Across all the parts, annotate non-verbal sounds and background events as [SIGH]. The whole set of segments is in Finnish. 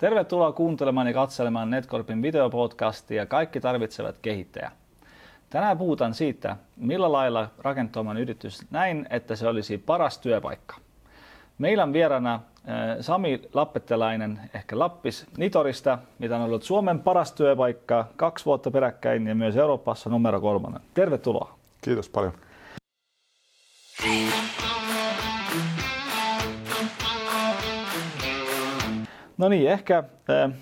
Tervetuloa kuuntelemaan ja katselemaan Netcorpin videopodcastia Kaikki tarvitsevat kehittäjä. Tänään puhutaan siitä, millä lailla rakentaa oman yritys näin, että se olisi paras työpaikka. Meillä on vieraana äh, Sami Lappettelainen, ehkä Lappis Nitorista, mitä on ollut Suomen paras työpaikka kaksi vuotta peräkkäin ja myös Euroopassa numero kolmannen. Tervetuloa. Kiitos paljon. No niin, ehkä, äh,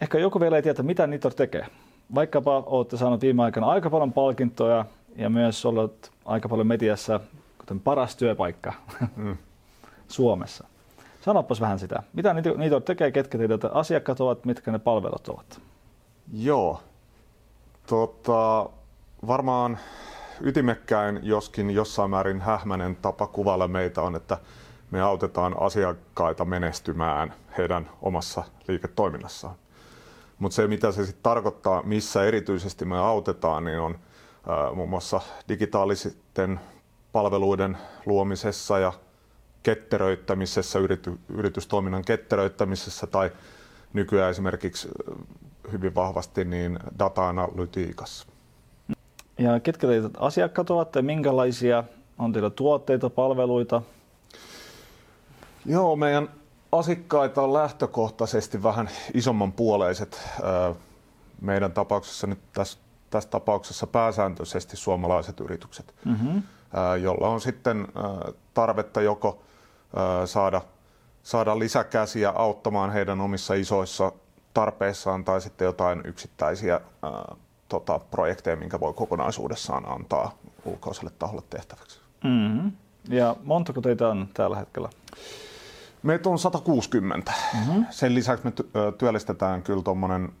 ehkä joku vielä ei tiedä, mitä Nitor tekee. Vaikkapa olette saaneet viime aikana aika paljon palkintoja ja myös ollut aika paljon mediassa, kuten paras työpaikka mm. [LAUGHS] Suomessa. Sanopas vähän sitä. Mitä Nitor tekee, ketkä teitä asiakkaat ovat, mitkä ne palvelut ovat? Joo. Tota, varmaan ytimekkäin, joskin jossain määrin hähmäinen tapa kuvailla meitä on, että me autetaan asiakkaita menestymään heidän omassa liiketoiminnassaan. Mutta se, mitä se sitten tarkoittaa, missä erityisesti me autetaan, niin on muun muassa digitaalisten palveluiden luomisessa ja ketteröittämisessä, yrity, yritystoiminnan ketteröittämisessä tai nykyään esimerkiksi hyvin vahvasti niin data-analytiikassa. Ja ketkä teitä asiakkaat ovat ja minkälaisia on teillä tuotteita, palveluita? Joo, meidän asiakkaita on lähtökohtaisesti vähän isomman puoleiset. Meidän tapauksessa nyt tässä, tässä tapauksessa pääsääntöisesti suomalaiset yritykset, mm-hmm. jolla on sitten tarvetta joko saada, saada lisäkäsiä auttamaan heidän omissa isoissa tarpeissaan tai sitten jotain yksittäisiä tota, projekteja, minkä voi kokonaisuudessaan antaa ulkoiselle taholle tehtäväksi. Mm-hmm. Ja montako teitä on tällä hetkellä? Meitä on 160. Mm-hmm. Sen lisäksi me työllistetään kyllä tuommoinen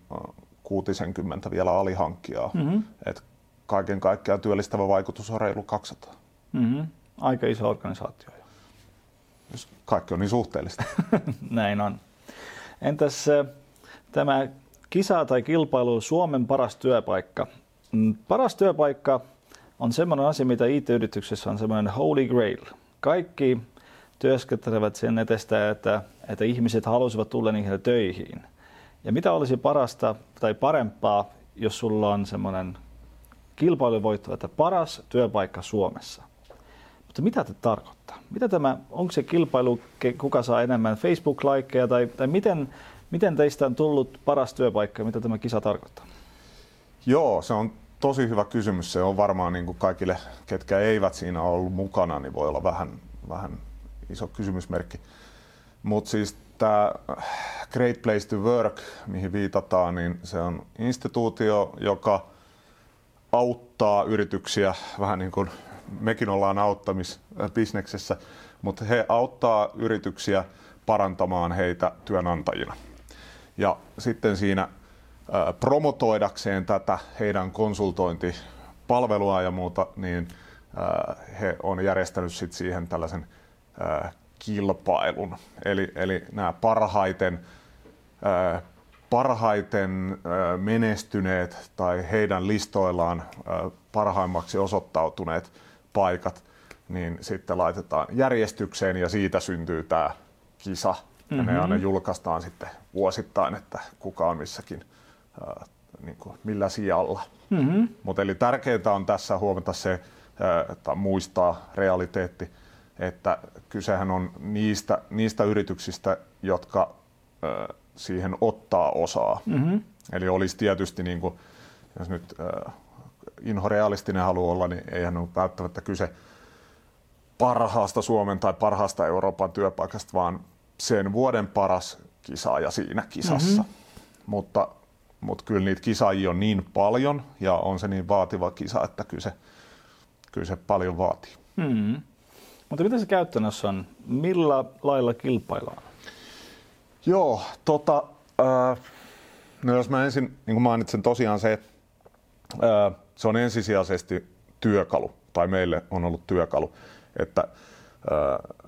60 vielä alihankkijaa. Mm-hmm. Et kaiken kaikkiaan työllistävä vaikutus on reilu 200. Mm-hmm. Aika iso organisaatio. Jos kaikki on niin suhteellista. [LAUGHS] Näin on. Entäs tämä kisa tai kilpailu Suomen paras työpaikka? Mm, paras työpaikka on semmoinen asia, mitä IT-yrityksessä on semmoinen holy grail. Kaikki työskentelevät sen etestä, että, että ihmiset haluaisivat tulla niihin töihin. Ja mitä olisi parasta tai parempaa, jos sulla on semmoinen kilpailuvoitto, että paras työpaikka Suomessa. Mutta mitä tämä tarkoittaa? Mitä tämä, onko se kilpailu, kuka saa enemmän Facebook-laikkeja tai, tai miten, miten teistä on tullut paras työpaikka ja mitä tämä kisa tarkoittaa? Joo, se on tosi hyvä kysymys. Se on varmaan niin kuin kaikille, ketkä eivät siinä ollut mukana, niin voi olla vähän, vähän iso kysymysmerkki. Mutta siis tämä Great Place to Work, mihin viitataan, niin se on instituutio, joka auttaa yrityksiä vähän niin kuin mekin ollaan auttamisbisneksessä, mutta he auttaa yrityksiä parantamaan heitä työnantajina. Ja sitten siinä promotoidakseen tätä heidän konsultointipalvelua ja muuta, niin he on järjestänyt sit siihen tällaisen kilpailun. Eli, eli nämä parhaiten, parhaiten menestyneet tai heidän listoillaan parhaimmaksi osoittautuneet paikat, niin sitten laitetaan järjestykseen ja siitä syntyy tämä kisa. Mm-hmm. Ja ne mhm. aina julkaistaan sitten vuosittain, että kuka on missäkin, äh, niin kuin millä sijalla. Mm-hmm. Mutta eli tärkeintä on tässä huomata se, äh, muistaa realiteetti, että kysehän on niistä, niistä yrityksistä, jotka äh, siihen ottaa osaa. Mm-hmm. Eli olisi tietysti, niin kuin, jos nyt äh, inhorealistinen haluaa olla, niin eihän ole välttämättä kyse parhaasta Suomen tai parhaasta Euroopan työpaikasta, vaan sen vuoden paras kisaaja siinä kisassa. Mm-hmm. Mutta, mutta kyllä niitä kisaajia on niin paljon ja on se niin vaativa kisa, että kyllä se, kyllä se paljon vaatii. Mm-hmm. Mutta mitä se käytännössä on? Millä lailla kilpaillaan? Joo, tota, äh, no jos mä ensin, niin kuin mainitsin tosiaan se, äh, se on ensisijaisesti työkalu, tai meille on ollut työkalu, että äh,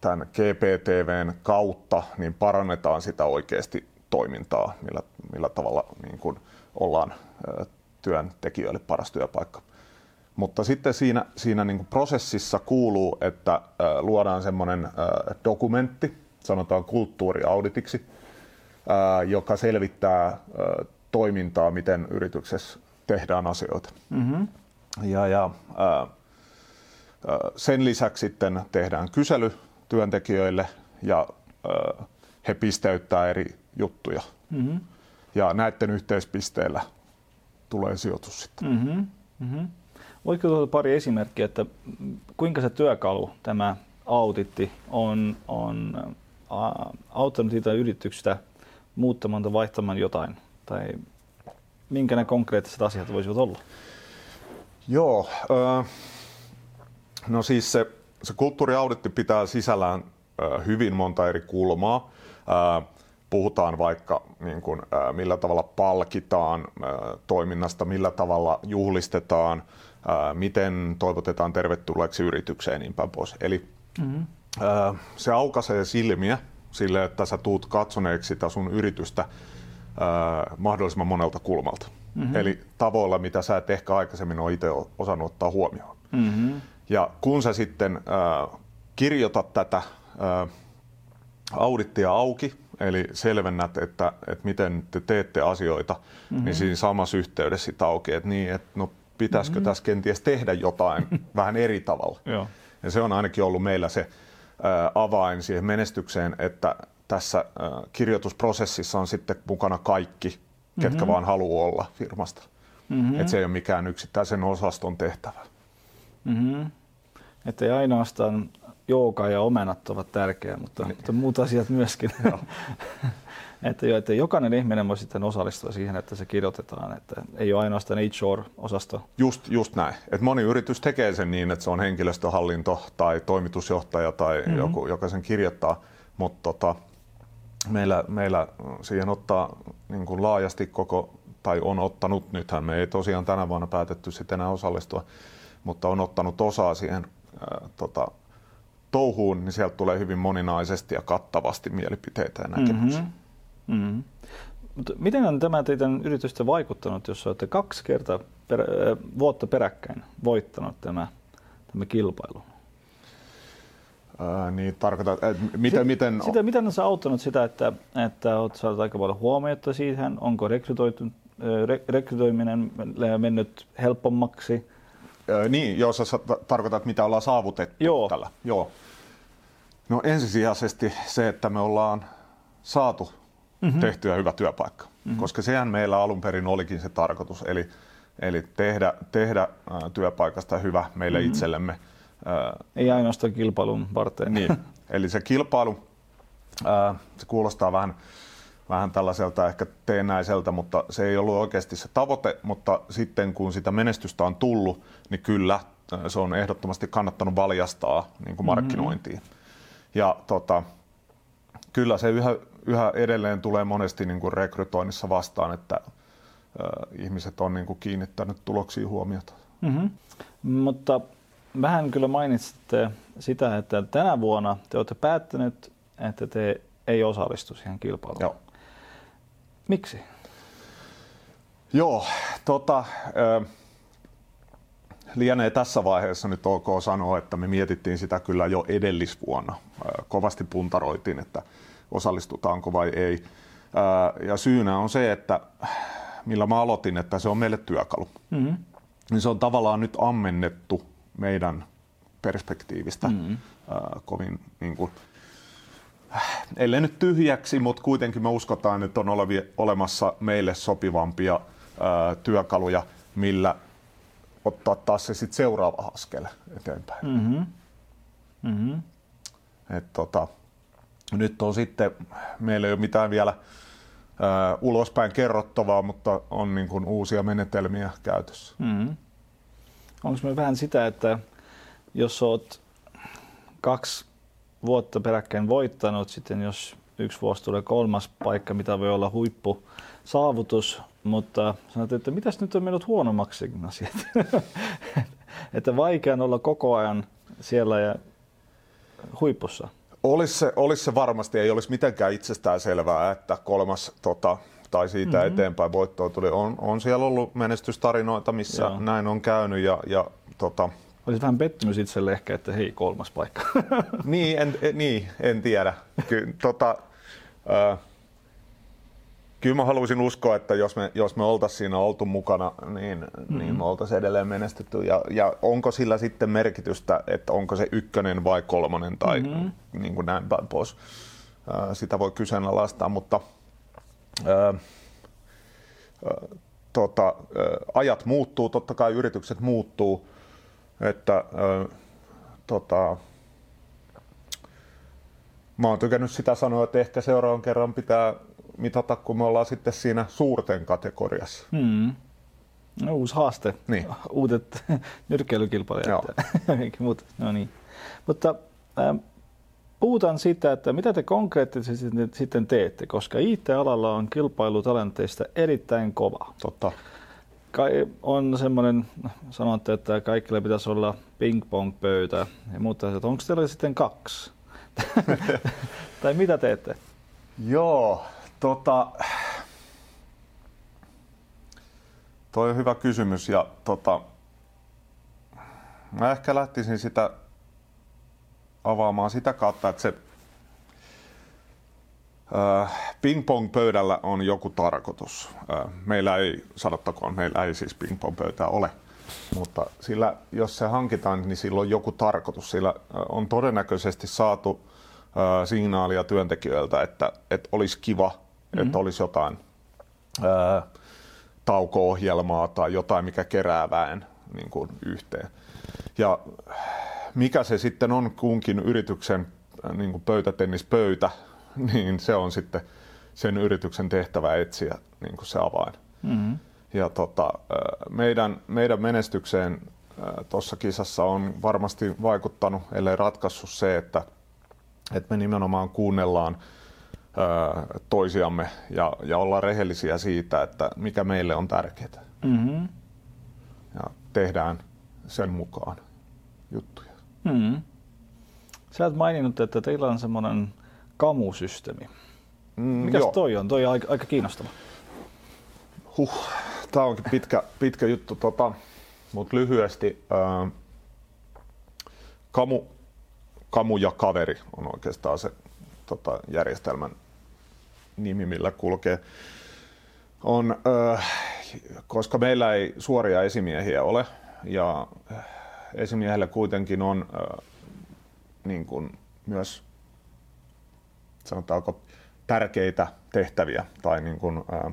tämän GPTVn kautta niin parannetaan sitä oikeasti toimintaa, millä, millä tavalla niin kuin ollaan äh, työntekijöille paras työpaikka. Mutta sitten siinä, siinä niin kuin prosessissa kuuluu, että luodaan semmoinen dokumentti, sanotaan kulttuuriauditiksi, joka selvittää toimintaa, miten yrityksessä tehdään asioita. Mm-hmm. Ja, ja sen lisäksi sitten tehdään kysely työntekijöille ja he pisteyttää eri juttuja. Mm-hmm. Ja näiden yhteispisteellä tulee sijoitus sitten. Mm-hmm. Mm-hmm. Voitko tuota pari esimerkkiä, että kuinka se työkalu, tämä autitti, on, on auttanut niitä yrityksistä muuttamaan tai vaihtamaan jotain? Tai minkä ne konkreettiset asiat voisivat olla? Joo, äh, no siis se, se kulttuuriauditti pitää sisällään äh, hyvin monta eri kulmaa. Äh, puhutaan vaikka niin kuin, millä tavalla palkitaan toiminnasta, millä tavalla juhlistetaan, miten toivotetaan tervetulleeksi yritykseen niin päin pois. Eli mm-hmm. se aukaisee silmiä sille, että sä tuut katsoneeksi sitä sun yritystä mahdollisimman monelta kulmalta. Mm-hmm. Eli tavoilla, mitä sä et ehkä aikaisemmin ole itse osannut ottaa huomioon. Mm-hmm. Ja kun sä sitten äh, kirjoitat tätä äh, audittia auki, eli selvennät, että, että miten te teette asioita, mm-hmm. niin siinä samassa yhteydessä sitä auki, että niin, että no pitäisikö mm-hmm. tässä kenties tehdä jotain [LAUGHS] vähän eri tavalla. Joo. Ja se on ainakin ollut meillä se ää, avain siihen menestykseen, että tässä ää, kirjoitusprosessissa on sitten mukana kaikki, ketkä mm-hmm. vaan haluaa olla firmasta. Mm-hmm. Että se ei ole mikään yksittäisen osaston tehtävä. Mm-hmm. Että ei ainoastaan jooga ja omenat ovat tärkeä, mutta, niin. mutta muut asiat myöskin. [LAUGHS] [LAUGHS] että, jo, että jokainen ihminen voi sitten osallistua siihen, että se kirjoitetaan, että ei ole ainoastaan HR-osasto. Just, just näin. Et moni yritys tekee sen niin, että se on henkilöstöhallinto tai toimitusjohtaja tai mm-hmm. joku, joka sen kirjoittaa, mutta tota, meillä, meillä siihen ottaa niin kuin laajasti koko, tai on ottanut, nythän me ei tosiaan tänä vuonna päätetty sitten enää osallistua, mutta on ottanut osaa siihen ää, tota, touhuun, niin sieltä tulee hyvin moninaisesti ja kattavasti mielipiteitä ja näkemyksiä. Mm-hmm. Mm-hmm. Mutta miten on tämä teidän yritystä vaikuttanut, jos olette kaksi kertaa per, äh, vuotta peräkkäin voittanut tämä, tämä kilpailu? Ää, niin tarkoitat, että miten, S- miten... Sitä, miten on se auttanut sitä, että, että olet saanut aika paljon huomiota siihen, onko rekrytoitu, re, rekrytoiminen mennyt helpommaksi? Ää, niin, jos sä tarkoitat, mitä ollaan saavutettu Joo. tällä. Joo. No ensisijaisesti se, että me ollaan saatu mm-hmm. tehtyä hyvä työpaikka, mm-hmm. koska sehän meillä alun perin olikin se tarkoitus, eli, eli tehdä, tehdä työpaikasta hyvä meille mm-hmm. itsellemme. Ei ainoastaan kilpailun varten. Niin, [LAUGHS] eli se kilpailu, se kuulostaa vähän, vähän tällaiselta ehkä teennäiseltä, mutta se ei ollut oikeasti se tavoite, mutta sitten kun sitä menestystä on tullut, niin kyllä se on ehdottomasti kannattanut valjastaa niin kuin markkinointiin. Mm-hmm. Ja tota, kyllä se yhä, yhä edelleen tulee monesti niin kuin rekrytoinnissa vastaan, että ö, ihmiset on niin kuin kiinnittänyt tuloksiin huomiota. Mm-hmm. Mutta vähän kyllä mainitsitte sitä, että tänä vuonna te olette päättäneet, että te ei osallistu siihen kilpailuun. Joo. Miksi? Joo, tota, ö, lienee tässä vaiheessa nyt ok sanoa, että me mietittiin sitä kyllä jo edellisvuonna. Kovasti puntaroitiin, että osallistutaanko vai ei. Ja syynä on se, että millä mä aloitin, että se on meille työkalu. Mm-hmm. Niin se on tavallaan nyt ammennettu meidän perspektiivistä mm-hmm. kovin niin kuin, ellei nyt tyhjäksi, mutta kuitenkin me uskotaan, että on olemassa meille sopivampia työkaluja, millä ottaa taas se sit seuraava askel eteenpäin. Mm-hmm. Mm-hmm. Et tota, nyt on sitten, meillä ei ole mitään vielä ö, ulospäin kerrottavaa, mutta on niin kuin uusia menetelmiä käytössä. Mm-hmm. Onko me vähän sitä, että jos olet kaksi vuotta peräkkäin voittanut, sitten jos yksi vuosi tulee kolmas paikka, mitä voi olla huippu saavutus, mutta sanoit, että mitäs nyt on mennyt huonommaksi asiat. [LAUGHS] että vaikean olla koko ajan siellä ja huipussa. Olisi se, olisi se varmasti, ei olisi mitenkään itsestään selvää, että kolmas tota, tai siitä mm-hmm. eteenpäin voittoa tuli. On, on siellä ollut menestystarinoita, missä Joo. näin on käynyt ja, ja tota, olisi vähän pettymys itselle ehkä, että hei, kolmas paikka. niin, en, en, niin, en tiedä. Ky, tota, äh, kyllä mä haluaisin uskoa, että jos me, jos me oltaisiin siinä oltu mukana, niin, mm-hmm. niin me oltaisiin edelleen menestytty. Ja, ja onko sillä sitten merkitystä, että onko se ykkönen vai kolmonen tai mm-hmm. niin kuin näin päin pois. Sitä voi kyseenalaistaa, mutta ää, tota, ajat muuttuu, totta kai yritykset muuttuu, että ää, tota, mä oon tykännyt sitä sanoa, että ehkä seuraavan kerran pitää mitata, kun me ollaan sitten siinä suurten kategoriassa. Hmm. No, uusi haaste. Niin. [LAUGHS] Uudet [LAUGHS] nyrkkeilykilpailijat. [LAUGHS] no niin. Mutta ähm, puhutaan siitä, että mitä te konkreettisesti sitten teette, koska IT-alalla on kilpailu talenteista erittäin kova. Totta. Kai on semmoinen, sanotte, että kaikille pitäisi olla ping-pong-pöytä ja muuta. Onko teillä sitten kaksi? tai mitä teette? Joo, tota, toi on hyvä kysymys ja tota, mä ehkä lähtisin sitä avaamaan sitä kautta, että se äh, ping-pong-pöydällä on joku tarkoitus. Äh, meillä ei, sanottakoon, meillä ei siis ping-pong-pöytää ole, mutta sillä, jos se hankitaan, niin sillä on joku tarkoitus. Sillä äh, on todennäköisesti saatu signaalia työntekijöiltä, että, että olisi kiva, mm-hmm. että olisi jotain ää, tauko-ohjelmaa tai jotain, mikä kerää väen niin kuin yhteen. Ja mikä se sitten on kunkin yrityksen niin kuin pöytätennispöytä, [LAUGHS] niin se on sitten sen yrityksen tehtävä etsiä niin kuin se avain. Mm-hmm. Ja tota, meidän, meidän menestykseen tuossa kisassa on varmasti vaikuttanut, ellei ratkaissut se, että että me nimenomaan kuunnellaan toisiamme ja, ja ollaan rehellisiä siitä, että mikä meille on tärkeää. Mm-hmm. Ja tehdään sen mukaan juttuja. Mm-hmm. Sä oot maininnut, että teillä on semmoinen kamusysteemi. Mm, Mikäs joo. toi on? Toi on aika, aika kiinnostava. Huh, tämä onkin pitkä, pitkä juttu, tota, mutta lyhyesti. Ää, kamu Kamu ja kaveri on oikeastaan se tota, järjestelmän nimi, millä kulkee. On, ö, koska meillä ei suoria esimiehiä ole ja esimiehellä kuitenkin on ö, niin kuin myös sanotaanko tärkeitä tehtäviä tai niin kuin, ö,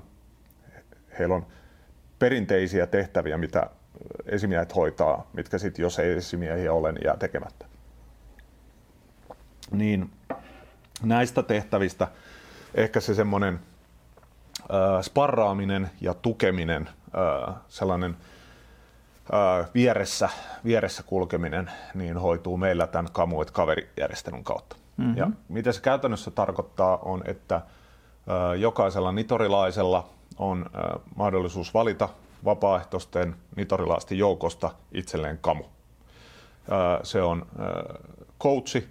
heillä on perinteisiä tehtäviä, mitä esimiehet hoitaa, mitkä sitten jos ei esimiehiä ole, niin jää tekemättä niin näistä tehtävistä ehkä se semmoinen äh, sparraaminen ja tukeminen, äh, sellainen äh, vieressä, vieressä kulkeminen, niin hoituu meillä tämän Kamu kaverijärjestelyn kautta. Mm-hmm. Ja mitä se käytännössä tarkoittaa on, että äh, jokaisella nitorilaisella on äh, mahdollisuus valita vapaaehtoisten nitorilaisten joukosta itselleen Kamu. Äh, se on äh, coachi,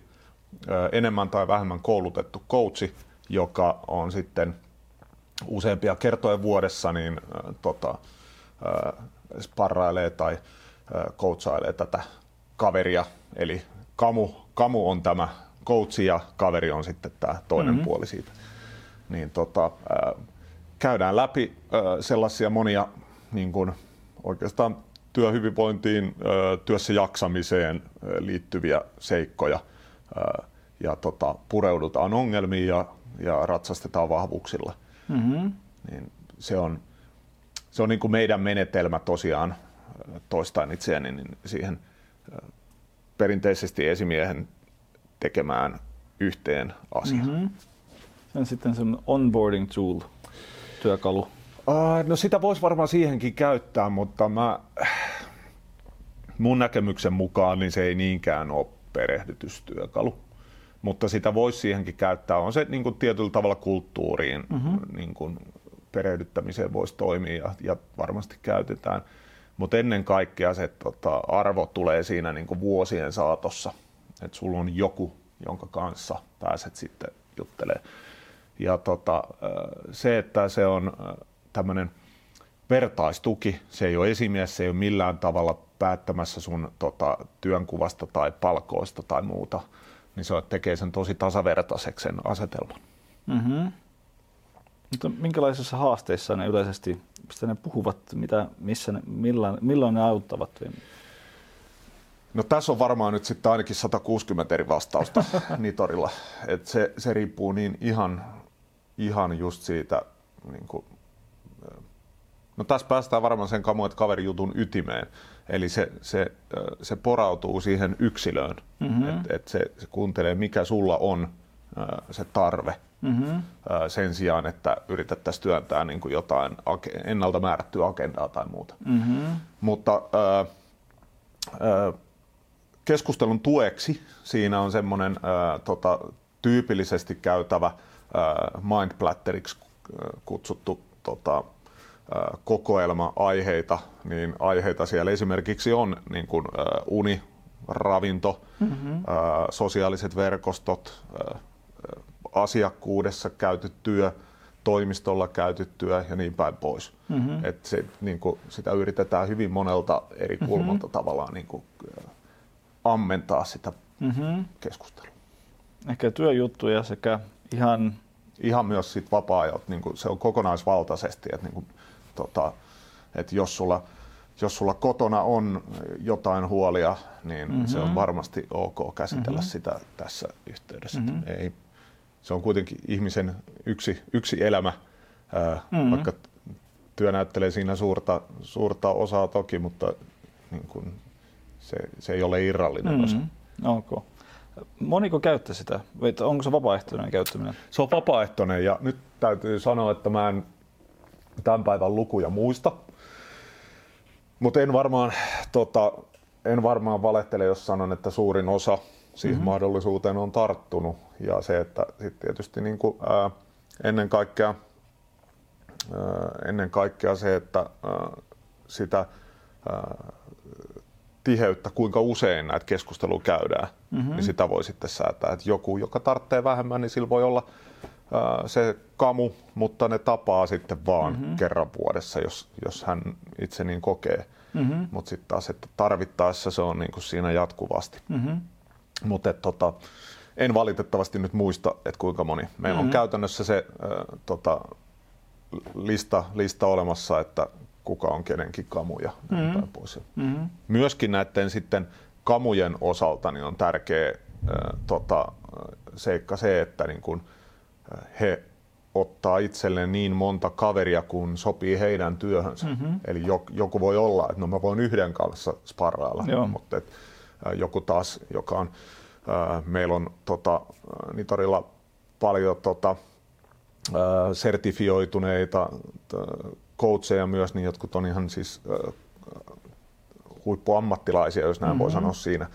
enemmän tai vähemmän koulutettu coachi, joka on sitten useampia kertoja vuodessa niin tota, sparrailee tai coachailee tätä kaveria. Eli Kamu, Kamu on tämä coachi ja kaveri on sitten tämä toinen mm-hmm. puoli siitä. Niin tota, käydään läpi sellaisia monia niin kuin oikeastaan työhyvinvointiin, työssä jaksamiseen liittyviä seikkoja – ja tota, pureudutaan ongelmiin ja, ja ratsastetaan vahvuuksilla. Mm-hmm. Niin se on, se on niin kuin meidän menetelmä tosiaan toistaan itseäni niin siihen perinteisesti esimiehen tekemään yhteen asiaan. Mm-hmm. Se on sitten se onboarding tool, työkalu. Uh, no sitä voisi varmaan siihenkin käyttää, mutta mä, mun näkemyksen mukaan niin se ei niinkään ole perehdytystyökalu. Mutta sitä voisi siihenkin käyttää. On se niin kuin tietyllä tavalla kulttuuriin mm-hmm. niin kuin perehdyttämiseen voisi toimia ja, ja varmasti käytetään. Mutta ennen kaikkea se tota, arvo tulee siinä niin kuin vuosien saatossa, että sulla on joku, jonka kanssa pääset sitten juttelemaan. Ja tota, se, että se on tämmöinen vertaistuki, se ei ole esimies, se ei ole millään tavalla päättämässä sun tota, työnkuvasta tai palkoista tai muuta, niin se tekee sen tosi tasavertaiseksi sen asetelman. Mm-hmm. Mutta minkälaisissa haasteissa ne yleisesti, mistä ne puhuvat, mitä, missä ne, milloin, milloin ne auttavat? No tässä on varmaan nyt sitten ainakin 160 eri vastausta [LAUGHS] Nitorilla. Et se, se riippuu niin ihan, ihan just siitä, niin kuin, no tässä päästään varmaan sen kamu, että kaverijutun ytimeen. Eli se, se, se porautuu siihen yksilöön, mm-hmm. että et se, se kuuntelee mikä sulla on se tarve mm-hmm. sen sijaan, että yritettäisiin työntää niin kuin jotain ennalta määrättyä agendaa tai muuta. Mm-hmm. Mutta ää, ää, keskustelun tueksi siinä on semmoinen tota, tyypillisesti käytävä mindplatteriksi kutsuttu tota, kokoelma aiheita, niin aiheita siellä esimerkiksi on niin kuin, uni, ravinto, mm-hmm. sosiaaliset verkostot, asiakkuudessa käyty työ, toimistolla käyty työ ja niin päin pois. Mm-hmm. Et se, niin kuin, sitä yritetään hyvin monelta eri mm-hmm. kulmalta mm-hmm. tavallaan niin kuin, ammentaa sitä mm-hmm. keskustelua. Ehkä työjuttuja sekä ihan... Ihan myös sit vapaa-ajat, niin kuin, se on kokonaisvaltaisesti, että, niin kuin, tota, että jos sulla jos sulla kotona on jotain huolia, niin mm-hmm. se on varmasti ok käsitellä mm-hmm. sitä tässä yhteydessä. Mm-hmm. Ei, se on kuitenkin ihmisen yksi, yksi elämä, ää, mm-hmm. vaikka työ näyttelee siinä suurta, suurta osaa toki, mutta niin kun, se, se ei ole irrallinen mm-hmm. osa. Okay. Moniko käyttää sitä? Onko se vapaaehtoinen käyttäminen? Se on vapaaehtoinen ja nyt täytyy sanoa, että mä en tämän päivän lukuja muista. Mutta en varmaan, tota, en varmaan valehtele, jos sanon, että suurin osa siihen mm-hmm. mahdollisuuteen on tarttunut. Ja se, että sitten tietysti niin kuin, ää, ennen, kaikkea, ää, ennen kaikkea se, että ää, sitä ää, tiheyttä, kuinka usein näitä keskusteluja käydään, mm-hmm. niin sitä voi sitten säätää. Että joku, joka tarvitsee vähemmän, niin sillä voi olla se kamu, mutta ne tapaa sitten vaan mm-hmm. kerran vuodessa, jos, jos hän itse niin kokee. Mm-hmm. Mutta sitten taas, että tarvittaessa se on niin kuin siinä jatkuvasti. Mm-hmm. Mutta tota, en valitettavasti nyt muista, että kuinka moni. Meillä mm-hmm. on käytännössä se äh, tota, lista, lista olemassa, että kuka on kenenkin kamu ja mm-hmm. pois. Mm-hmm. Myöskin näiden sitten kamujen osalta niin on tärkeä äh, tota, seikka se, että niin kun, äh, he ottaa itselleen niin monta kaveria kuin sopii heidän työhönsä. Mm-hmm. Eli joku voi olla, että no mä voin yhden kanssa sparrailla, Joo. mutta et, joku taas, joka on, meillä on tota, Nitorilla paljon tota, sertifioituneita coacheja myös, niin jotkut on ihan siis huippuammattilaisia, jos näin mm-hmm. voi sanoa siinä,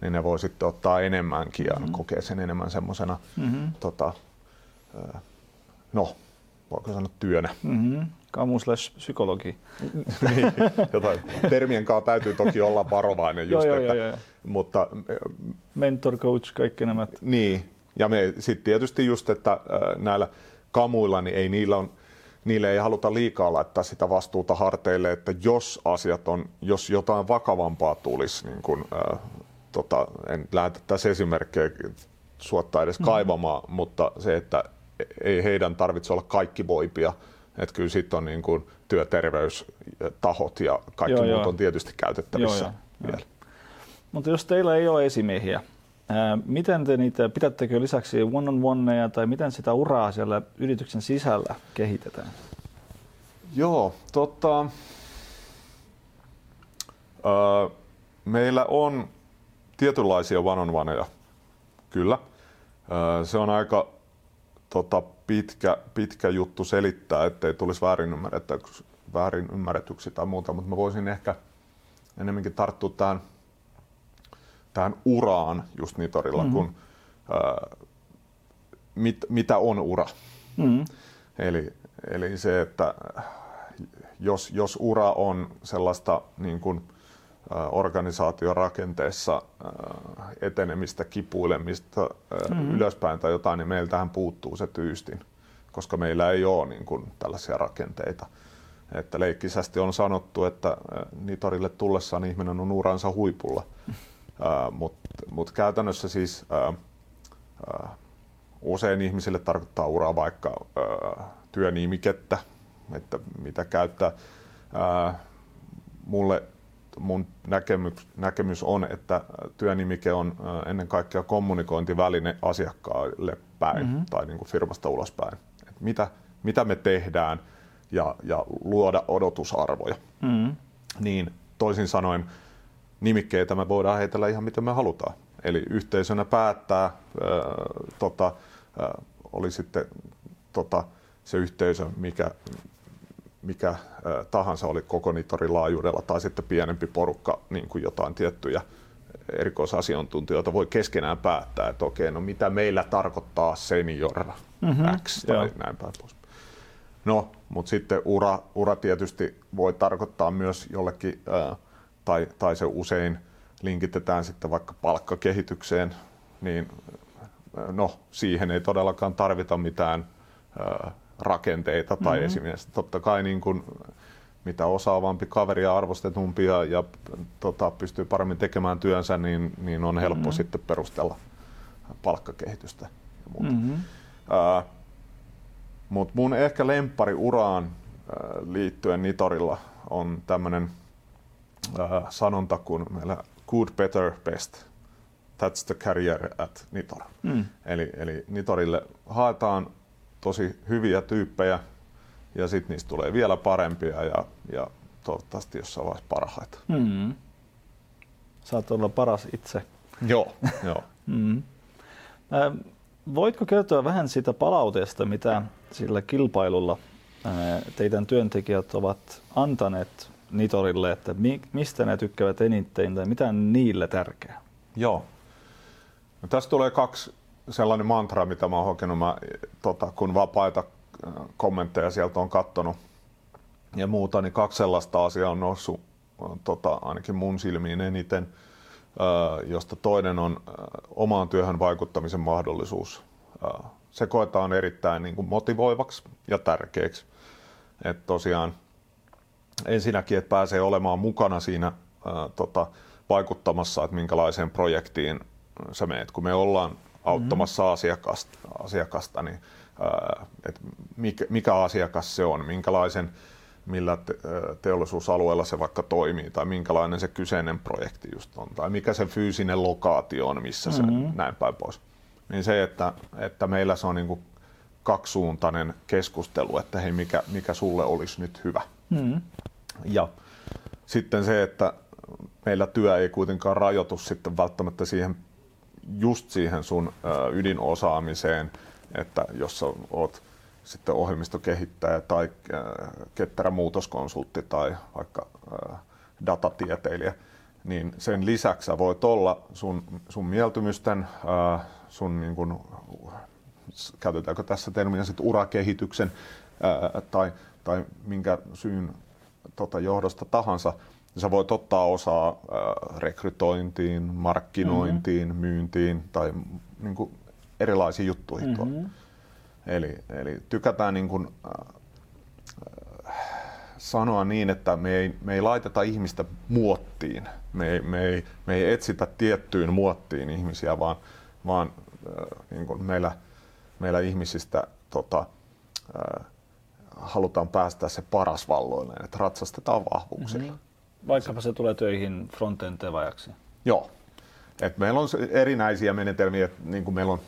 niin ne voi sitten ottaa enemmänkin ja mm-hmm. kokea sen enemmän semmoisena, mm-hmm. tota, no, voiko sanoa työnä. Mm-hmm. Kamu psykologi. [LAUGHS] niin, jotain. Termien kanssa täytyy toki olla varovainen just, joo, että, joo, joo. mutta... Mentor, coach, kaikki nämä. Niin, ja me sitten tietysti just, että näillä kamuilla, niin ei niillä on, niille ei haluta liikaa laittaa sitä vastuuta harteille, että jos asiat on, jos jotain vakavampaa tulisi, niin kun, äh, tota, en lähetä tässä esimerkkejä suottaa edes mm. kaivamaan, mutta se, että ei heidän tarvitse olla kaikki voipia, että kyllä sitten on niin kuin työterveystahot ja kaikki joo, muut joo. on tietysti käytettävissä joo, joo. vielä. Mutta jos teillä ei ole esimiehiä, ää, miten te niitä, pidättekö lisäksi one-on-oneja tai miten sitä uraa siellä yrityksen sisällä kehitetään? Joo, tota, ää, meillä on tietynlaisia one-on-oneja, kyllä. Ää, se on aika tota, pitkä, pitkä juttu selittää, ettei tulisi väärin, väärin ymmärretyksi tai muuta, mutta mä voisin ehkä enemmänkin tarttua tähän, tähän uraan just Nitorilla, mm-hmm. kun ää, mit, mitä on ura. Mm-hmm. Eli, eli se, että jos, jos ura on sellaista niin kuin, organisaatiorakenteessa etenemistä, kipuilemista mm-hmm. ylöspäin tai jotain, niin meiltähän puuttuu se tyystin, koska meillä ei ole niin kuin, tällaisia rakenteita. Että leikkisästi on sanottu, että Nitorille tullessaan ihminen on uransa huipulla, mutta mut käytännössä siis ää, ää, usein ihmisille tarkoittaa uraa vaikka ää, työnimikettä, että mitä käyttää. Ää, mulle mun näkemys, näkemys on, että työnimike on ennen kaikkea kommunikointiväline asiakkaalle päin mm-hmm. tai niin kuin firmasta ulospäin. Et mitä, mitä me tehdään ja, ja luoda odotusarvoja. Mm-hmm. Niin toisin sanoen nimikkeitä me voidaan heitellä ihan miten me halutaan. Eli yhteisönä päättää, ää, tota, ää, oli sitten tota, se yhteisö, mikä, mikä tahansa oli koko Nitorin laajuudella tai sitten pienempi porukka niin kuin jotain tiettyjä erikoisasiantuntijoita voi keskenään päättää, että okei, no mitä meillä tarkoittaa senior mm-hmm, X tai joo. näin päin pois. No, mutta sitten ura, ura tietysti voi tarkoittaa myös jollekin, ää, tai, tai se usein linkitetään sitten vaikka palkkakehitykseen, niin no, siihen ei todellakaan tarvita mitään ää, rakenteita tai mm-hmm. esimerkiksi totta kai niin kuin, mitä osaavampi kaveri ja arvostetumpi ja, ja tota, pystyy paremmin tekemään työnsä, niin, niin on helppo mm-hmm. sitten perustella palkkakehitystä ja muuta. Mm-hmm. Ää, Mutta mun ehkä lemppari uraan ää, liittyen Nitorilla on tämmöinen sanonta kuin meillä good, better, best. That's the career at Nitor. Mm. Eli, eli Nitorille haetaan tosi hyviä tyyppejä ja sitten niistä tulee vielä parempia ja, ja toivottavasti jossain vaiheessa parhaita. Mm. Saat olla paras itse. Joo, [LAUGHS] joo. mm. Äh, voitko kertoa vähän siitä palautteesta, mitä sillä kilpailulla äh, teidän työntekijät ovat antaneet Nitorille, että mi, mistä ne tykkäävät eniten tai mitä on niille tärkeää? Joo. No, tässä tulee kaksi sellainen mantra, mitä mä oon hokenut, mä, tota, kun vapaita kommentteja sieltä on kattonut ja muuta, niin kaksi sellaista asiaa on noussut tota, ainakin mun silmiin eniten, josta toinen on omaan työhön vaikuttamisen mahdollisuus. Se koetaan erittäin niin kuin motivoivaksi ja tärkeäksi. Et tosiaan ensinnäkin, että pääsee olemaan mukana siinä tota, vaikuttamassa, että minkälaiseen projektiin sä meet. Kun me ollaan auttamassa mm-hmm. asiakasta, asiakasta niin ää, että mikä, mikä asiakas se on, minkälaisen millä te, teollisuusalueella se vaikka toimii tai minkälainen se kyseinen projekti just on tai mikä se fyysinen lokaatio on, missä mm-hmm. se näin päin pois. Niin se, että, että meillä se on niin kuin kaksisuuntainen keskustelu, että hei, mikä, mikä sulle olisi nyt hyvä. Mm. Ja sitten se, että meillä työ ei kuitenkaan rajoitu sitten välttämättä siihen, just siihen sun ydinosaamiseen, että jos sä oot sitten ohjelmistokehittäjä tai ketterä muutoskonsultti tai vaikka datatieteilijä, niin sen lisäksi sä voit olla sun, sun mieltymysten, sun niin kun, käytetäänkö tässä termiä sit urakehityksen tai, tai minkä syyn tota, johdosta tahansa, sä voit ottaa osaa äh, rekrytointiin, markkinointiin, mm-hmm. myyntiin tai niin kuin, erilaisiin juttuihin. Mm-hmm. Eli, eli tykätään niin kuin, äh, sanoa niin, että me ei, me ei laiteta ihmistä muottiin. Me ei, me ei, me ei etsitä tiettyyn muottiin ihmisiä, vaan, vaan äh, niin kuin meillä, meillä ihmisistä tota, äh, halutaan päästä se paras valloilleen, että ratsastetaan vahvuuksilla. Mm-hmm. Vaikkapa se tulee töihin frontend tevajaksi. Joo. Et meillä on erinäisiä menetelmiä, niin kuin meillä on,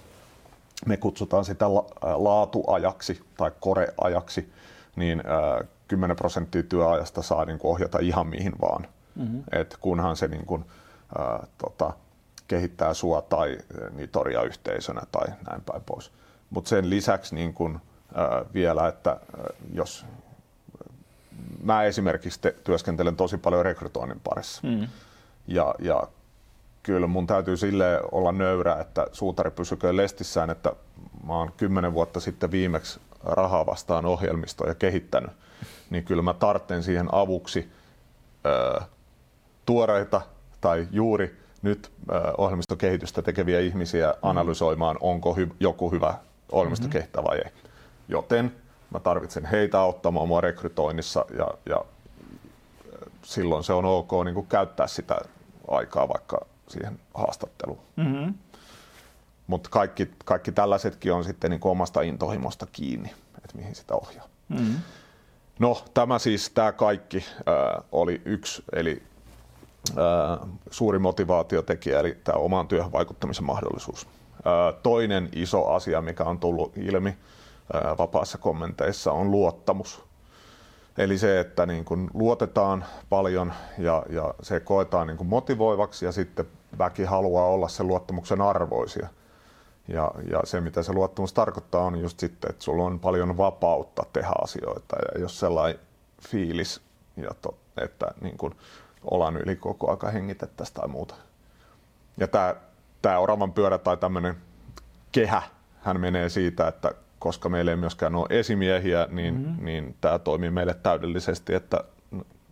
me kutsutaan sitä laatuajaksi tai koreajaksi, niin äh, 10 prosenttia työajasta saa niin kuin ohjata ihan mihin vaan. Mm-hmm. Et kunhan se niin kuin, äh, tota, kehittää sua tai Nitoria yhteisönä tai näin päin pois. Mutta sen lisäksi niin kuin, vielä, että jos mä esimerkiksi te, työskentelen tosi paljon rekrytoinnin parissa. Mm. Ja, ja kyllä mun täytyy sille olla nöyrä, että suutari pysyköön lestissään, että mä oon kymmenen vuotta sitten viimeksi rahaa vastaan ohjelmistoja kehittänyt, niin kyllä mä tartten siihen avuksi ö, tuoreita tai juuri nyt ö, ohjelmistokehitystä tekeviä ihmisiä analysoimaan, onko hy- joku hyvä ohjelmistokehittäjä vai ei. Joten mä tarvitsen heitä auttamaan mua rekrytoinnissa ja, ja silloin se on ok niin kuin käyttää sitä aikaa vaikka siihen haastatteluun. Mm-hmm. Mutta kaikki, kaikki tällaisetkin on sitten niin kuin omasta intohimosta kiinni. että mihin sitä ohjaa. Mm-hmm. No tämä siis, tämä kaikki äh, oli yksi, eli äh, suuri motivaatiotekijä, eli tämä omaan työhön vaikuttamisen mahdollisuus. Äh, toinen iso asia, mikä on tullut ilmi vapaissa kommenteissa, on luottamus. Eli se, että niin kun luotetaan paljon ja, ja se koetaan niin kun motivoivaksi ja sitten väki haluaa olla sen luottamuksen arvoisia. Ja, ja se, mitä se luottamus tarkoittaa, on just sitten, että sulla on paljon vapautta tehdä asioita. Ja jos sellainen fiilis, ja to, että niin kun olan yli koko aika hengitettäisiin tai muuta. Ja tämä oravan pyörä tai tämmöinen kehä, hän menee siitä, että koska meillä ei myöskään ole esimiehiä, niin, mm-hmm. niin tämä toimii meille täydellisesti, että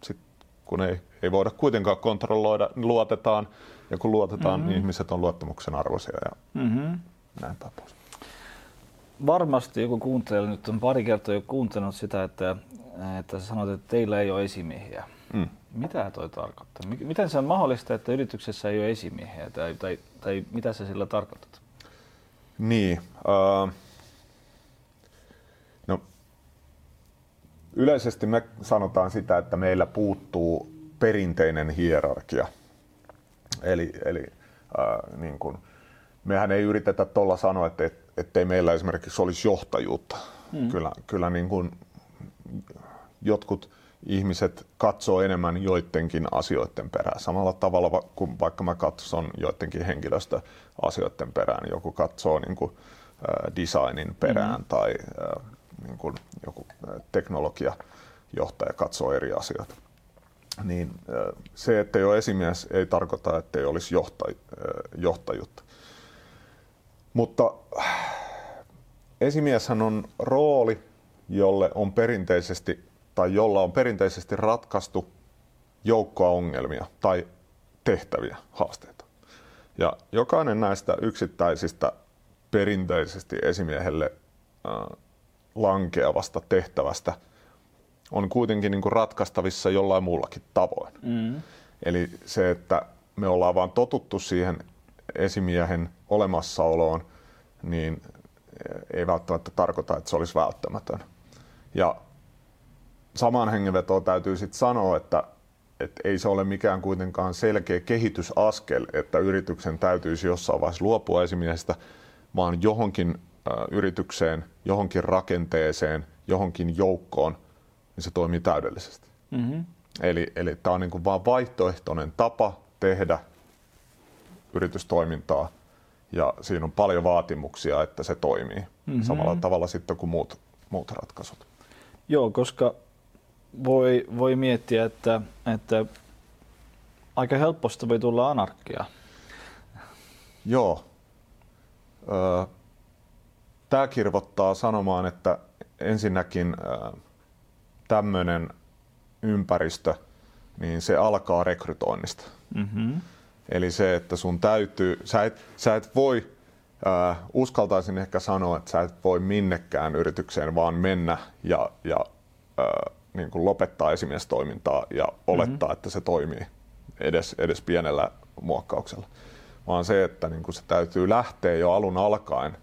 sit, kun ei, ei voida kuitenkaan kontrolloida, niin luotetaan, ja kun luotetaan, mm-hmm. niin ihmiset on luottamuksen arvoisia ja mm-hmm. näin tapaus. Varmasti joku kuuntelija nyt on pari kertaa jo kuuntelut sitä, että, että sä sanoit, että teillä ei ole esimiehiä. Mm. Mitä toi tarkoittaa? Miten se on mahdollista, että yrityksessä ei ole esimiehiä, tai, tai, tai mitä se sillä tarkoittaa? Niin. Uh, yleisesti me sanotaan sitä, että meillä puuttuu perinteinen hierarkia. Eli, eli uh, niin kun, mehän ei yritetä tuolla sanoa, että et, ettei meillä esimerkiksi olisi johtajuutta. Mm. Kyllä, kyllä niin kun jotkut ihmiset katsoo enemmän joidenkin asioiden perään. Samalla tavalla kuin vaikka mä katson joidenkin henkilöstöasioiden perään, joku katsoo niin kuin, äh, designin perään mm-hmm. tai äh, niin kuin joku teknologiajohtaja katsoo eri asioita. Niin äh, se, että ei ole esimies, ei tarkoita, että ei olisi johtaj- äh, johtajuutta. Mutta esimieshän on rooli, jolle on perinteisesti tai jolla on perinteisesti ratkaistu joukkoa ongelmia tai tehtäviä, haasteita. Ja jokainen näistä yksittäisistä perinteisesti esimiehelle äh, lankeavasta tehtävästä on kuitenkin niin kuin ratkaistavissa jollain muullakin tavoin. Mm. Eli se, että me ollaan vaan totuttu siihen esimiehen olemassaoloon, niin ei välttämättä tarkoita, että se olisi välttämätön. Ja samaan hengenvetoon täytyy sitten sanoa, että, että ei se ole mikään kuitenkaan selkeä kehitysaskel, että yrityksen täytyisi jossain vaiheessa luopua esimiehestä, vaan johonkin yritykseen, johonkin rakenteeseen, johonkin joukkoon, niin se toimii täydellisesti. Mm-hmm. Eli, eli tämä on niin kuin vaan vaihtoehtoinen tapa tehdä yritystoimintaa ja siinä on paljon vaatimuksia, että se toimii mm-hmm. samalla tavalla sitten kuin muut, muut ratkaisut. Joo, koska voi, voi miettiä, että, että aika helposti voi tulla anarkia. Joo. Tämä kirvottaa sanomaan, että ensinnäkin tämmöinen ympäristö, niin se alkaa rekrytoinnista. Mm-hmm. Eli se, että sun täytyy, sä et, sä et voi, äh, uskaltaisin ehkä sanoa, että sä et voi minnekään yritykseen vaan mennä ja, ja äh, niin kuin lopettaa esimiestoimintaa ja olettaa, mm-hmm. että se toimii edes, edes pienellä muokkauksella. Vaan se, että niin kuin se täytyy lähteä jo alun alkaen,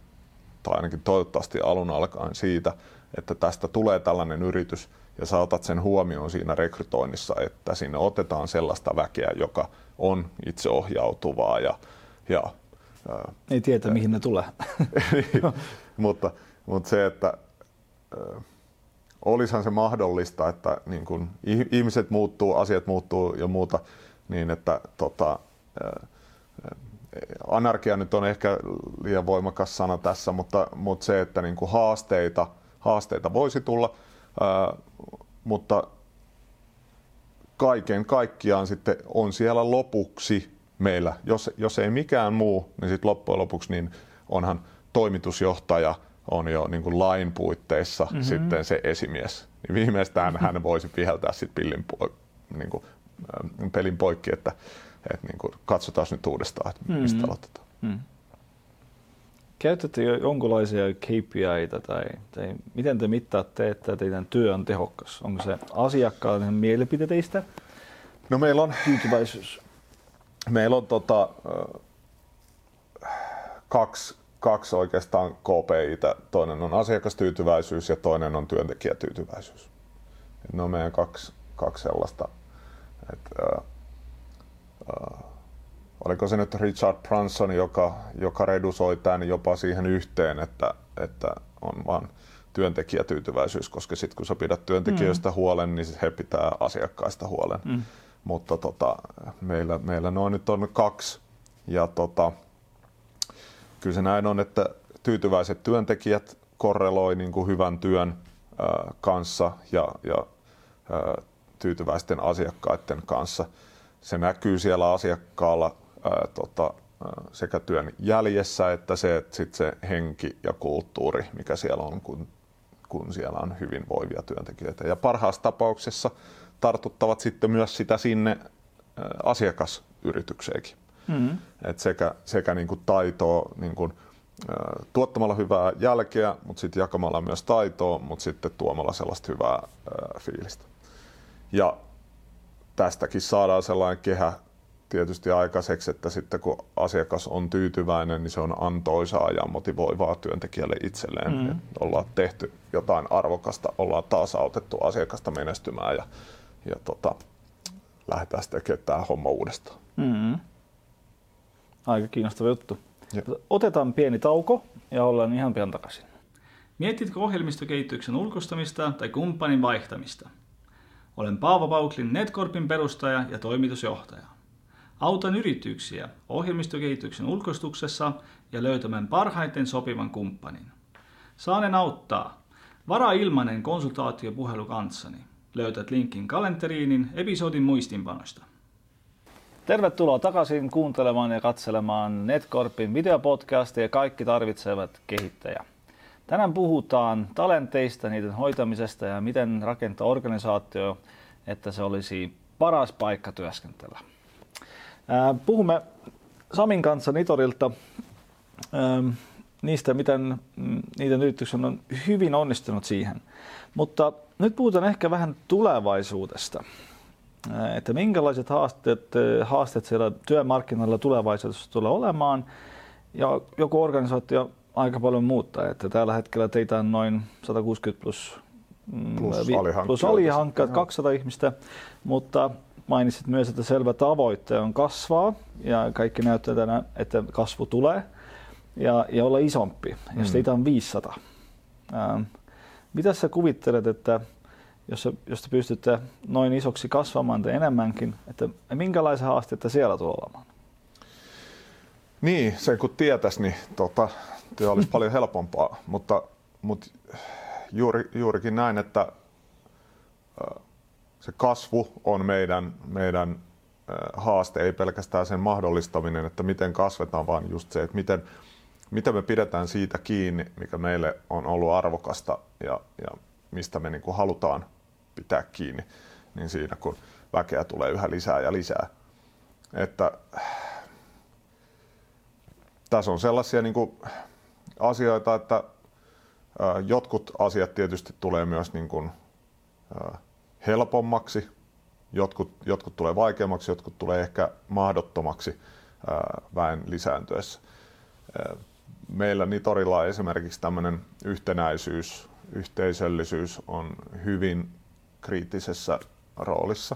tai ainakin toivottavasti alun alkaen siitä, että tästä tulee tällainen yritys ja sä otat sen huomioon siinä rekrytoinnissa, että sinne otetaan sellaista väkeä, joka on itseohjautuvaa ja, ja ei tietä, ää, mihin ne tulee. [LAUGHS] mutta, mutta se, että olisihan se mahdollista, että niin kun ihmiset muuttuu, asiat muuttuu ja muuta, niin että tota, anarkia nyt on ehkä liian voimakas sana tässä, mutta, mutta se, että niin kuin haasteita, haasteita voisi tulla, ää, mutta kaiken kaikkiaan sitten on siellä lopuksi meillä, jos, jos ei mikään muu, niin sitten loppujen lopuksi niin onhan toimitusjohtaja – on jo niin kuin lain puitteissa mm-hmm. sitten se esimies. Niin viimeistään hän voisi viheltää sitten pillin, niin kuin, pelin poikki, että, että niin kuin, katsotaan nyt uudestaan, että mm-hmm. mistä aloitetaan. Mm. Käytätte jo jonkinlaisia KPIitä tai, tai miten te mittaatte, että teidän työ on tehokas? Onko se asiakkaan mielipiteistä? No meillä on tyytyväisyys. Meillä on tota, kaksi kaksi oikeastaan KPItä. Toinen on asiakastyytyväisyys ja toinen on työntekijätyytyväisyys. Ne on meidän kaksi, kaksi sellaista. Et, oliko se nyt Richard Branson, joka, joka redusoi tämän jopa siihen yhteen, että, että on vain työntekijätyytyväisyys, koska sitten kun sä pidät työntekijöistä mm. huolen, niin he pitää asiakkaista huolen. Mm. Mutta tota, meillä, meillä noin nyt on kaksi. Ja tota, kyllä se näin on, että tyytyväiset työntekijät korreloi niin kuin hyvän työn ää, kanssa ja, ja ää, tyytyväisten asiakkaiden kanssa. Se näkyy siellä asiakkaalla ää, tota, sekä työn jäljessä että se, että sit se henki ja kulttuuri, mikä siellä on, kun, kun siellä on hyvinvoivia työntekijöitä. Ja parhaassa tapauksessa tartuttavat sitten myös sitä sinne asiakasyritykseenkin. Mm-hmm. Et sekä sekä niin kuin taitoa niin kuin, tuottamalla hyvää jälkeä, mutta sitten jakamalla myös taitoa, mutta sitten tuomalla sellaista hyvää fiilistä. Ja tästäkin saadaan sellainen kehä tietysti aikaiseksi, että sitten kun asiakas on tyytyväinen, niin se on antoisaa ja motivoivaa työntekijälle itselleen. Mm. ollaan tehty jotain arvokasta, ollaan taas autettu asiakasta menestymään ja, ja tota, lähdetään sitten tekemään tämä homma uudestaan. Mm. Aika kiinnostava juttu. Ja. Otetaan pieni tauko ja ollaan ihan pian takaisin. Mietitkö ohjelmistokehityksen ulkostamista tai kumppanin vaihtamista? Olen Paavo Pauklin Netcorpin perustaja ja toimitusjohtaja. Autan yrityksiä ohjelmistokehityksen ulkostuksessa ja löytämään parhaiten sopivan kumppanin. Saanen auttaa. Varaa ilmainen konsultaatiopuhelu kanssani. Löytät linkin kalenteriinin episodin muistinpanosta. Tervetuloa takaisin kuuntelemaan ja katselemaan Netcorpin videopodcastia Kaikki tarvitsevat kehittäjä. Tänään puhutaan talenteista, niiden hoitamisesta ja miten rakentaa organisaatio, että se olisi paras paikka työskentellä. Puhumme Samin kanssa Nitorilta niistä, miten mm, niiden yrityksen on hyvin onnistunut siihen. Mutta nyt puhutaan ehkä vähän tulevaisuudesta. Että minkälaiset haasteet, haasteet siellä työmarkkinoilla tulevaisuudessa tulee olemaan. Ja joku organisaatio aika paljon muuttaa. Että tällä hetkellä teitä on noin 160 plus, mm, plus, vi, plus alihankkeet, 200 ihmistä, mutta mainitsit myös, että selvä tavoite on kasvaa ja kaikki näyttää tänään, että kasvu tulee ja, ja olla isompi. Mm. Jos teitä on 500. Ähm, mitä sä kuvittelet, että jos, jos te pystytte noin isoksi kasvamaan tai enemmänkin, että minkälaisia haasteita siellä tulee olemaan? Niin, sen kun tietäisi, niin tota, työ olisi [LAUGHS] paljon helpompaa, mutta, mutta juuri, juurikin näin, että se kasvu on meidän, meidän haaste, ei pelkästään sen mahdollistaminen, että miten kasvetaan, vaan just se, että miten, miten me pidetään siitä kiinni, mikä meille on ollut arvokasta ja, ja mistä me niin kuin halutaan pitää kiinni, niin siinä kun väkeä tulee yhä lisää ja lisää. Että tässä on sellaisia niin kuin asioita, että jotkut asiat tietysti tulee myös niin kuin, helpommaksi, jotkut, jotkut tulee vaikeammaksi, jotkut tulee ehkä mahdottomaksi väen lisääntyessä. Meillä Nitorilla esimerkiksi tämmöinen yhtenäisyys, yhteisöllisyys on hyvin kriittisessä roolissa.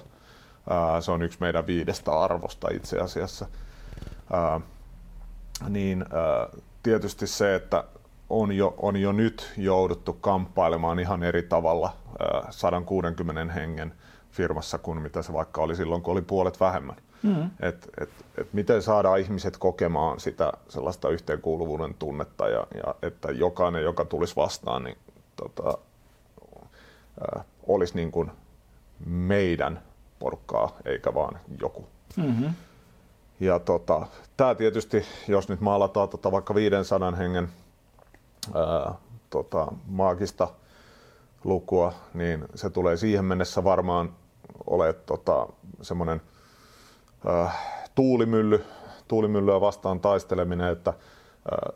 Se on yksi meidän viidestä arvosta itse asiassa. Niin tietysti se, että on jo, on jo nyt jouduttu kamppailemaan ihan eri tavalla 160 hengen firmassa kuin mitä se vaikka oli silloin, kun oli puolet vähemmän. Mm. Et, et, et miten saadaan ihmiset kokemaan sitä sellaista yhteenkuuluvuuden tunnetta ja, ja että jokainen, joka tulisi vastaan, niin tota, ä, olisi niin kuin meidän porukkaa eikä vaan joku. Mm-hmm. Ja tota, tämä tietysti, jos nyt maalataan tota vaikka 500 hengen ää, tota, maagista lukua, niin se tulee siihen mennessä varmaan ole tota, semmoinen tuulimylly, tuulimyllyä vastaan taisteleminen, että ää,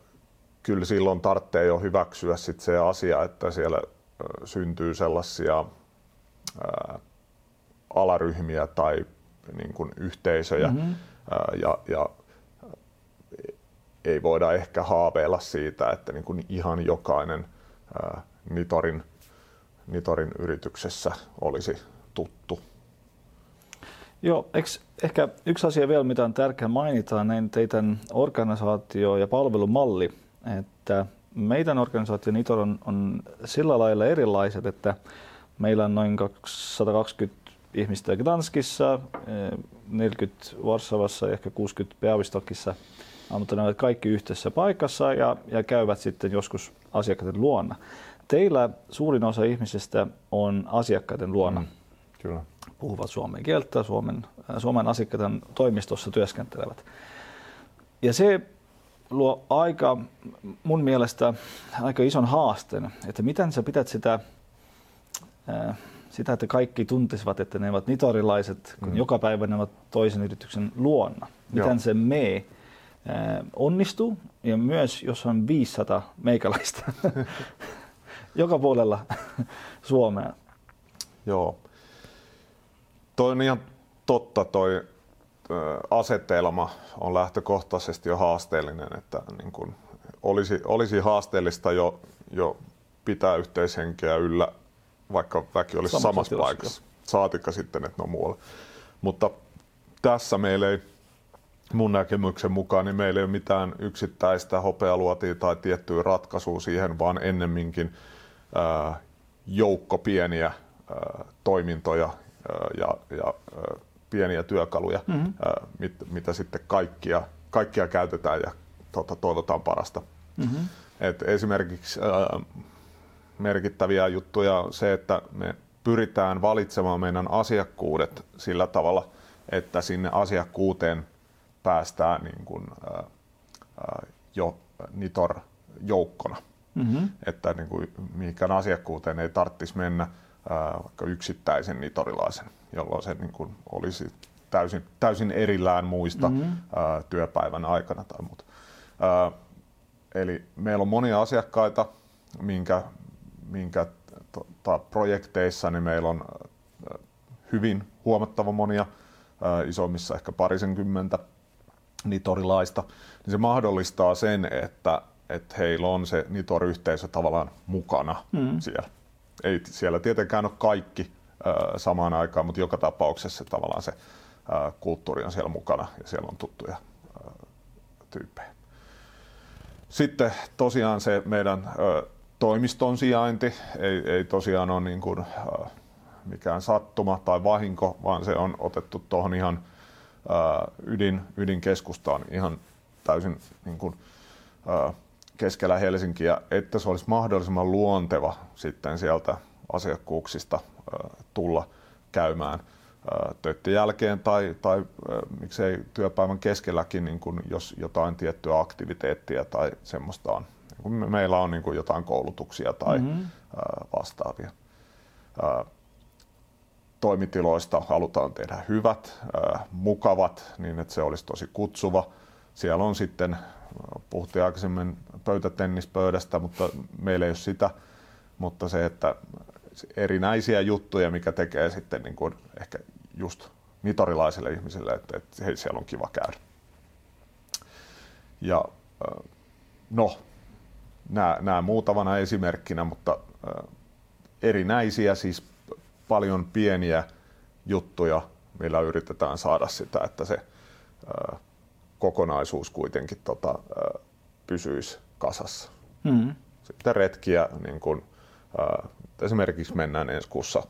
kyllä silloin tarvitsee jo hyväksyä sit se asia, että siellä ää, syntyy sellaisia ää, alaryhmiä tai niin kuin yhteisöjä mm-hmm. Ja, ja ei voida ehkä haaveilla siitä, että niin kuin ihan jokainen Nitorin, Nitorin yrityksessä olisi tuttu. Joo, eks, ehkä yksi asia vielä, mitä on tärkeää mainita, niin teidän organisaatio- ja palvelumalli, että meidän organisaatio Nitor on, on sillä lailla erilaiset, että meillä on noin 120 ihmistä Gdanskissa, 40 Varsavassa ja ehkä 60 Peavistokissa, mutta ne ovat kaikki yhteisessä paikassa ja, ja käyvät sitten joskus asiakkaiden luona. Teillä suurin osa ihmisistä on asiakkaiden luona. Mm, kyllä. Puhuvat suomen kieltä, Suomen, Suomen asiakkaiden toimistossa työskentelevät. Ja se luo aika, mun mielestä aika ison haasteen, että miten sä pidät sitä, sitä, että kaikki tuntisivat, että ne ovat nitorilaiset, kun mm. joka päivä ne ovat toisen yrityksen luonna. Miten Joo. se me onnistuu ja myös jos on 500 meikäläistä [LAUGHS] joka puolella Suomea. Joo. Toi on ihan totta toi asetelma on lähtökohtaisesti jo haasteellinen, että niin kuin olisi, olisi haasteellista jo, jo pitää yhteishenkeä yllä, vaikka väki olisi samassa, samassa paikassa. Saatikka sitten, että ne on muualla. Mutta tässä meillä ei, mun näkemyksen mukaan, niin meillä ei ole mitään yksittäistä hopealuotia tai tiettyä ratkaisua siihen, vaan ennemminkin ää, joukko pieniä ää, toimintoja ää, ja, ja ää, pieniä työkaluja, mm-hmm. ää, mit, mitä sitten kaikkia, kaikkia käytetään ja tota, toivotaan parasta. Mm-hmm. Et esimerkiksi ää, merkittäviä juttuja on se, että me pyritään valitsemaan meidän asiakkuudet sillä tavalla, että sinne asiakkuuteen päästään niin kuin, ää, ää, jo Nitor-joukkona. Mm-hmm. Että niin kuin, mihinkään asiakkuuteen ei tarvitsisi mennä ää, vaikka yksittäisen nitorilaisen jolloin se niin kuin olisi täysin, täysin erillään muista mm-hmm. ää, työpäivän aikana tai muuta. Ää, eli meillä on monia asiakkaita, minkä, minkä tota, projekteissa niin meillä on hyvin huomattava monia, isommissa ehkä parisenkymmentä nitorilaista, niin se mahdollistaa sen, että, että heillä on se nitor-yhteisö tavallaan mukana mm. siellä. Ei siellä tietenkään ole kaikki samaan aikaan, mutta joka tapauksessa tavallaan se kulttuuri on siellä mukana ja siellä on tuttuja tyyppejä. Sitten tosiaan se meidän toimiston sijainti ei, ei tosiaan ole niin kuin, mikään sattuma tai vahinko, vaan se on otettu tuohon ihan ydin, ydinkeskustaan ihan täysin niin kuin, keskellä Helsinkiä, että se olisi mahdollisimman luonteva sitten sieltä asiakkuuksista tulla käymään töiden jälkeen tai, tai miksei työpäivän keskelläkin, niin kun jos jotain tiettyä aktiviteettia tai semmoista on. Kun meillä on niin kuin jotain koulutuksia tai mm-hmm. vastaavia. Toimitiloista halutaan tehdä hyvät, mukavat, niin että se olisi tosi kutsuva. Siellä on sitten, puhuttiin aikaisemmin pöytätennispöydästä, mutta meillä ei ole sitä, mutta se, että erinäisiä juttuja, mikä tekee sitten niin kuin ehkä just nitorilaisille ihmisille, että, että hei, siellä on kiva käydä. Ja no, nämä, nämä muutamana esimerkkinä, mutta erinäisiä, siis paljon pieniä juttuja, millä yritetään saada sitä, että se kokonaisuus kuitenkin tota, pysyisi kasassa. Mm. Sitten retkiä, niin kun, esimerkiksi mennään ensi kuussa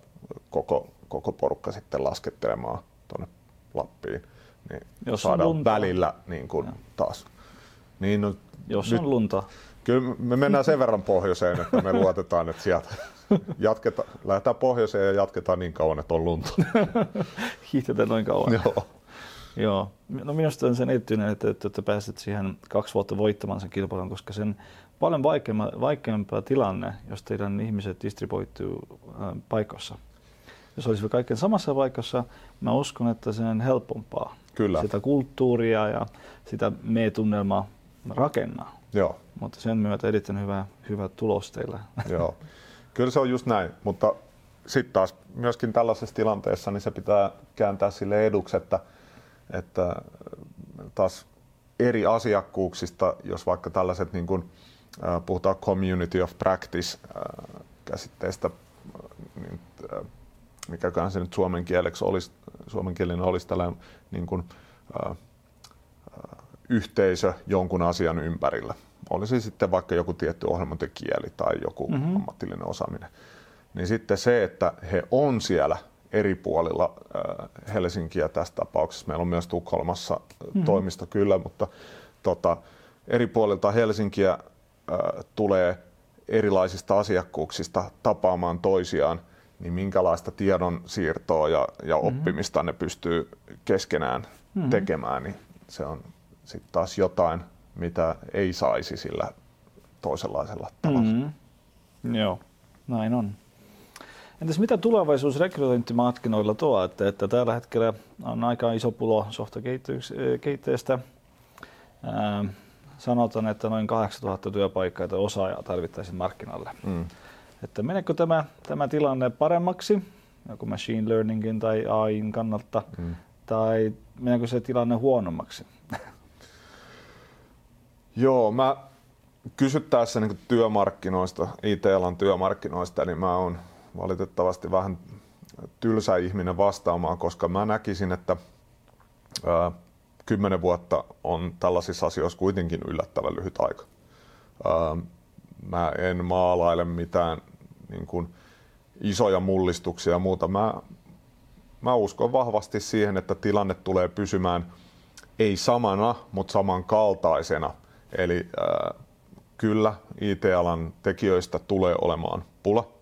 koko, koko porukka sitten laskettelemaan tuonne Lappiin, niin Jos saadaan välillä niin kuin taas. Niin, no, Jos nyt, on lunta. Kyllä me mennään sen verran pohjoiseen, että me luotetaan, että sieltä jatketa, lähdetään pohjoiseen ja jatketaan niin kauan, että on lunta. [LAUGHS] Hiihtetään noin kauan. Joo. Joo. No minusta on sen erityinen, että, että, että pääset siihen kaksi vuotta voittamaan sen kilpailun, koska sen paljon vaikeampaa tilanne, jos teidän ihmiset distribuituu äh, paikossa. Jos olisivat kaikkien samassa paikassa, mä uskon, että se on helpompaa. Kyllä. Sitä kulttuuria ja sitä me-tunnelmaa rakennaa. Joo. Mutta sen myötä erittäin hyvä, hyvä tulos teillä. [LAUGHS] Joo. Kyllä se on just näin, mutta sitten taas myöskin tällaisessa tilanteessa niin se pitää kääntää sille eduksi, että, että taas eri asiakkuuksista, jos vaikka tällaiset niin kuin, puhutaan community of practice käsitteestä, niin, mikäkään se nyt suomen kieleksi olisi, suomenkielinen olisi tällainen niin kuin, yhteisö jonkun asian ympärillä. Olisi sitten vaikka joku tietty ohjelmointikieli tai joku mm-hmm. ammatillinen osaaminen. Niin sitten se, että he on siellä eri puolilla Helsinkiä tässä tapauksessa. Meillä on myös Tukholmassa mm-hmm. toimisto kyllä, mutta tota, eri puolilta Helsinkiä äh, tulee erilaisista asiakkuuksista tapaamaan toisiaan, niin minkälaista tiedon siirtoa ja, ja mm-hmm. oppimista ne pystyy keskenään mm-hmm. tekemään, niin se on sitten taas jotain, mitä ei saisi sillä toisenlaisella tavalla. Mm-hmm. Joo, näin on. Entäs mitä tulevaisuus rekrytointimarkkinoilla tuo, että, että tällä hetkellä on aika iso pulo softakeitteestä. sanotaan, että noin 8000 työpaikkaa tai osaajaa tarvittaisiin markkinalle. Mm. Että meneekö tämä, tämä tilanne paremmaksi, joku machine learningin tai AIin kannalta, mm. tai meneekö se tilanne huonommaksi? [LAUGHS] Joo, mä kysyttäessä niin työmarkkinoista, IT-alan työmarkkinoista, niin mä oon valitettavasti vähän tylsä ihminen vastaamaan, koska mä näkisin, että kymmenen vuotta on tällaisissa asioissa kuitenkin yllättävän lyhyt aika. Ää, mä en maalaile mitään niin kuin, isoja mullistuksia ja muuta. Mä, mä uskon vahvasti siihen, että tilanne tulee pysymään ei samana, mutta samankaltaisena. Eli ää, kyllä IT-alan tekijöistä tulee olemaan pula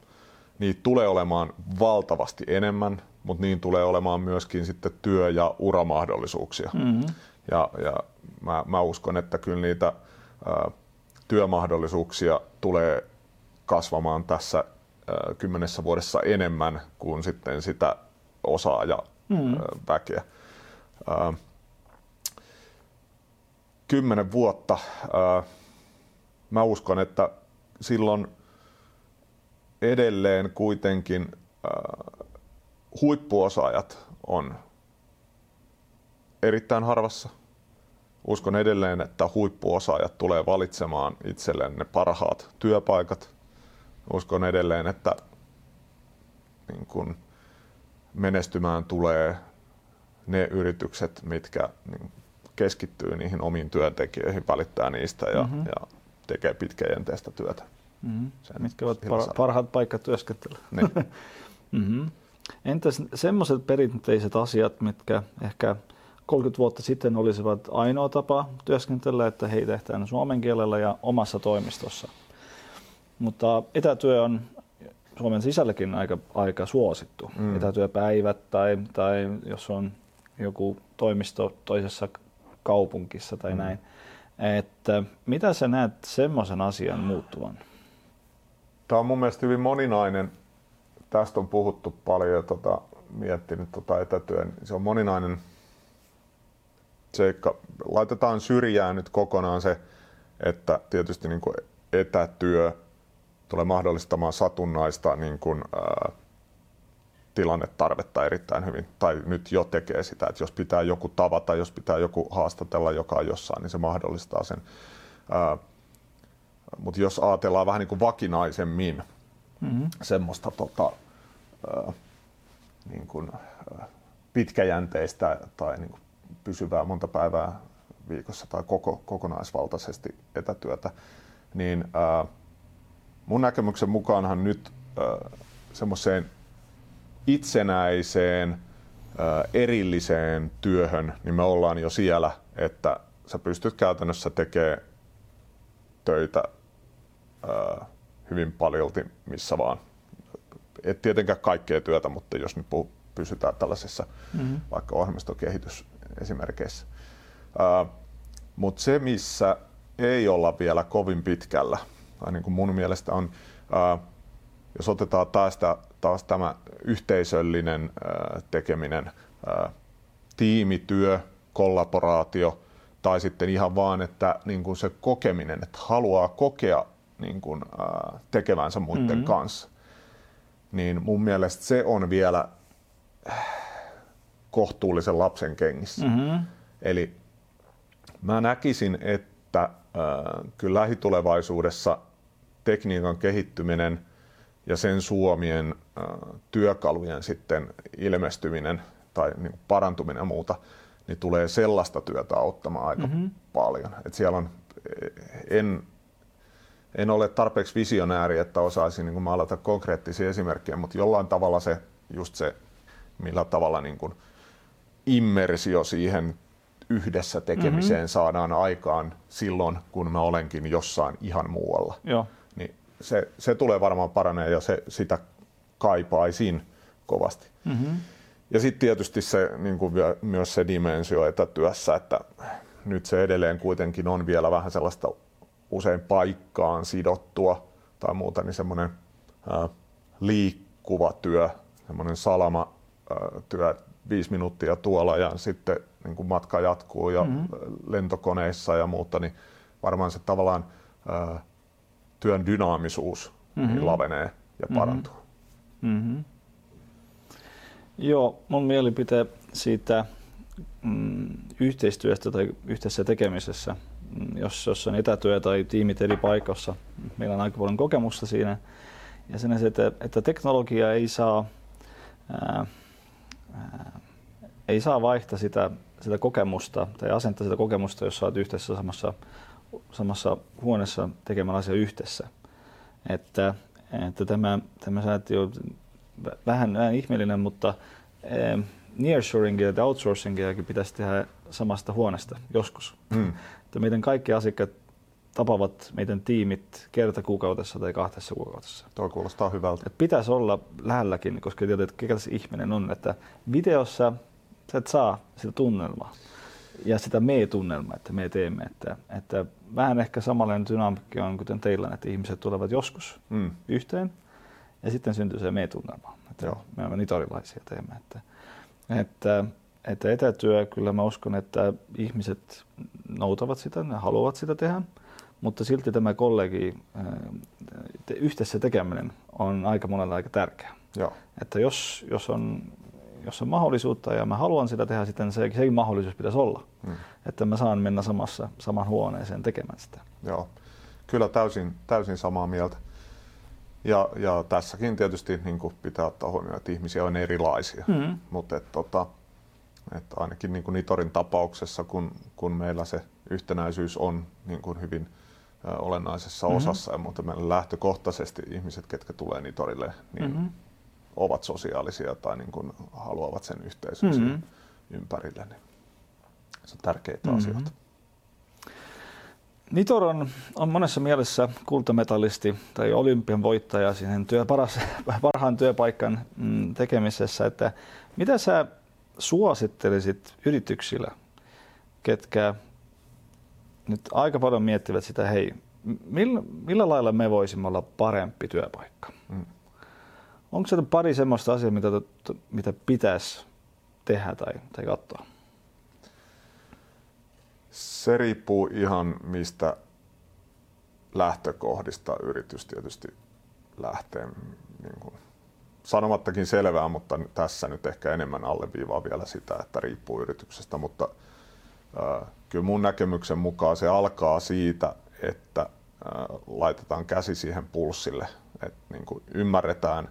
niitä tulee olemaan valtavasti enemmän, mutta niin tulee olemaan myöskin sitten työ- ja uramahdollisuuksia. Mm-hmm. Ja, ja mä, mä uskon, että kyllä niitä ä, työmahdollisuuksia tulee kasvamaan tässä ä, kymmenessä vuodessa enemmän kuin sitten sitä osaaja mm-hmm. väkeä. Ä, kymmenen vuotta, mä uskon, että silloin edelleen kuitenkin huippuosaajat on erittäin harvassa. Uskon edelleen, että huippuosaajat tulee valitsemaan itselleen ne parhaat työpaikat. Uskon edelleen, että niin kun menestymään tulee ne yritykset, mitkä niin keskittyy niihin omiin työntekijöihin, välittää niistä ja, mm-hmm. ja tekee pitkäjänteistä työtä. Mm-hmm. Mitkä ovat par- parhaat paikat työskentelyä. Niin. mm-hmm. [LAUGHS] Entäs semmoiset perinteiset asiat, mitkä ehkä 30 vuotta sitten olisivat ainoa tapa työskentellä, että heitä tehdään suomen kielellä ja omassa toimistossa. Mutta etätyö on Suomen sisälläkin aika, aika suosittu. Mm. Etätyöpäivät tai, tai jos on joku toimisto toisessa kaupungissa tai mm. näin. Että mitä sä näet semmoisen asian muuttuvan? Tämä on mun mielestä hyvin moninainen. Tästä on puhuttu paljon ja tota, miettinyt tota etätyön. Se on moninainen seikka. Laitetaan syrjään nyt kokonaan se, että tietysti niin kuin etätyö tulee mahdollistamaan satunnaista niin kuin, ää, tilannetarvetta erittäin hyvin, tai nyt jo tekee sitä, että jos pitää joku tavata, jos pitää joku haastatella, joka on jossain, niin se mahdollistaa sen. Ää, mutta jos ajatellaan vähän niin kuin vakinaisemmin mm-hmm. semmoista tota, äh, niin kuin, äh, pitkäjänteistä tai niin kuin pysyvää monta päivää viikossa tai koko, kokonaisvaltaisesti etätyötä, niin äh, mun näkemyksen mukaanhan nyt semmoiseen itsenäiseen erilliseen työhön, niin me ollaan jo siellä, että sä pystyt käytännössä tekemään töitä hyvin paljolti missä vaan. Et tietenkään kaikkea työtä, mutta jos nyt pysytään tällaisessa mm-hmm. vaikka ohjelmistokehitys esimerkeissä. Mutta se, missä ei olla vielä kovin pitkällä, tai niin kuin mun mielestä on, ää, jos otetaan taas, taas tämä yhteisöllinen ää, tekeminen, ää, tiimityö, kollaboraatio, tai sitten ihan vaan, että niin kuin se kokeminen, että haluaa kokea niin kuin, äh, tekevänsä muiden mm-hmm. kanssa. Niin mun mielestä se on vielä kohtuullisen lapsen kengissä. Mm-hmm. Eli Mä näkisin, että äh, kyllä lähitulevaisuudessa tekniikan kehittyminen ja sen suomien äh, työkalujen sitten ilmestyminen tai niin parantuminen ja muuta, niin tulee sellaista työtä auttamaan aika mm-hmm. paljon. Et siellä on, en, en ole tarpeeksi visionääri, että osaisin niin maalata konkreettisia esimerkkejä, mutta jollain tavalla se, just se, millä tavalla niin kuin immersio siihen yhdessä tekemiseen mm-hmm. saadaan aikaan silloin, kun mä olenkin jossain ihan muualla. Joo. Se, se tulee varmaan paranee ja se, sitä kaipaisin kovasti. Mm-hmm. Ja sitten tietysti se, niin kuin myös se dimensio etätyössä, että nyt se edelleen kuitenkin on vielä vähän sellaista usein paikkaan sidottua tai muuta, niin semmoinen liikkuva työ, semmoinen salama ää, työ, viisi minuuttia tuolla ja sitten niin kuin matka jatkuu ja mm-hmm. lentokoneissa ja muuta, niin varmaan se tavallaan ää, työn dynaamisuus mm-hmm. niin lavenee ja mm-hmm. parantuu. Mm-hmm. Joo, mun mielipite siitä mm, yhteistyöstä tai yhteisessä tekemisessä, mm, jos, jos on etätyö tai tiimit eri paikoissa, meillä on aika paljon kokemusta siinä. Ja sen, että, että teknologia ei saa, ää, ää, ei saa vaihtaa sitä, sitä kokemusta tai asentaa sitä kokemusta, jos olet yhteisessä samassa, samassa huoneessa tekemään asia yhdessä. Että, että tämä, tämä säätiö vähän, vähän ihmeellinen, mutta eh, nearshoringia ja outsourcingiakin pitäisi tehdä samasta huoneesta joskus. Mm. Että meidän kaikki asiakkaat tapaavat meidän tiimit kerta kuukaudessa tai kahdessa kuukaudessa. Tuo kuulostaa hyvältä. Et pitäisi olla lähelläkin, koska tiedät, että kekä se ihminen on. Että videossa sä et saa sitä tunnelmaa ja sitä me-tunnelmaa, että me teemme. Että, että vähän ehkä samanlainen dynamiikki on kuten teillä, että ihmiset tulevat joskus mm. yhteen ja sitten syntyy se me-tunnelma. Että Joo. Me olemme nitorilaisia teemme. Että, että, että etätyö, kyllä mä uskon, että ihmiset noutavat sitä, ne haluavat sitä tehdä, mutta silti tämä kollegi, yhteisessä tekeminen on aika monella aika tärkeä. Joo. Että jos, jos, on, jos on mahdollisuutta ja mä haluan sitä tehdä, sitten se, se mahdollisuus pitäisi olla. Hmm. Että mä saan mennä samassa, saman huoneeseen tekemään sitä. Joo, kyllä täysin, täysin samaa mieltä. Ja, ja tässäkin tietysti niin kuin pitää ottaa huomioon, että ihmisiä on erilaisia, mm. mutta et, tota, et ainakin niin kuin Nitorin tapauksessa, kun, kun meillä se yhtenäisyys on niin kuin hyvin olennaisessa mm-hmm. osassa, mutta meillä lähtökohtaisesti ihmiset, ketkä tulee Nitorille, niin mm-hmm. Ovat sosiaalisia tai niin kuin haluavat sen yhteisön mm-hmm. ympärille. Niin se on tärkeitä mm-hmm. asioita. Nitor on, on monessa mielessä kultametallisti tai olympian voittaja siihen työ, paras, [LAUGHS] parhaan työpaikan mm, tekemisessä. Että mitä sä suosittelisit yrityksillä, ketkä nyt aika paljon miettivät sitä, hei, millä, millä lailla me voisimme olla parempi työpaikka? Mm. Onko se pari semmoista asiaa, mitä, mitä pitäisi tehdä tai, tai katsoa? Se riippuu ihan mistä lähtökohdista yritys tietysti lähtee. Niin kuin, sanomattakin selvää, mutta tässä nyt ehkä enemmän alleviivaa vielä sitä, että riippuu yrityksestä, mutta äh, kyllä mun näkemyksen mukaan se alkaa siitä, että äh, laitetaan käsi siihen pulssille, että niin kuin ymmärretään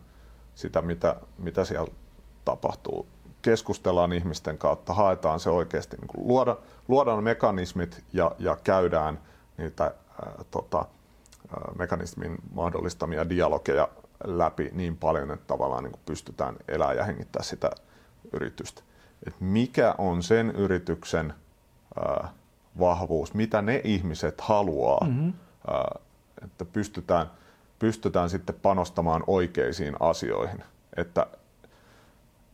sitä, mitä, mitä siellä tapahtuu keskustellaan ihmisten kautta, haetaan se oikeasti, niin kuin luoda, luodaan mekanismit ja, ja käydään niitä ää, tota, ää, mekanismin mahdollistamia dialogeja läpi niin paljon, että tavallaan niin kuin pystytään elää ja hengittää sitä yritystä. Et mikä on sen yrityksen ää, vahvuus, mitä ne ihmiset haluaa, mm-hmm. ää, että pystytään, pystytään sitten panostamaan oikeisiin asioihin. Että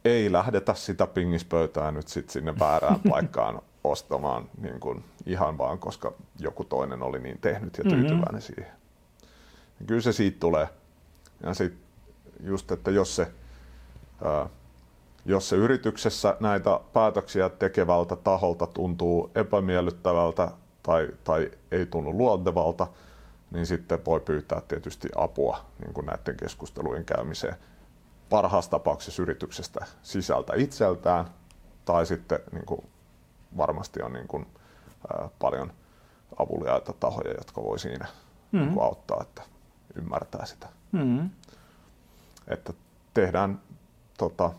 ei lähdetä sitä pingispöytää nyt sit sinne väärään [LAUGHS] paikkaan ostamaan niin kuin ihan vaan, koska joku toinen oli niin tehnyt ja tyytyväinen mm-hmm. siihen. Ja kyllä se siitä tulee. Ja sitten just, että jos se, ää, jos se yrityksessä näitä päätöksiä tekevältä taholta tuntuu epämiellyttävältä tai, tai ei tunnu luontevalta, niin sitten voi pyytää tietysti apua niin kuin näiden keskustelujen käymiseen parhaassa tapauksessa yrityksestä sisältä itseltään, tai sitten niin kuin varmasti on niin kuin paljon avuliaita tahoja, jotka voi siinä mm. auttaa, että ymmärtää sitä. Mm. Että tehdään, tota,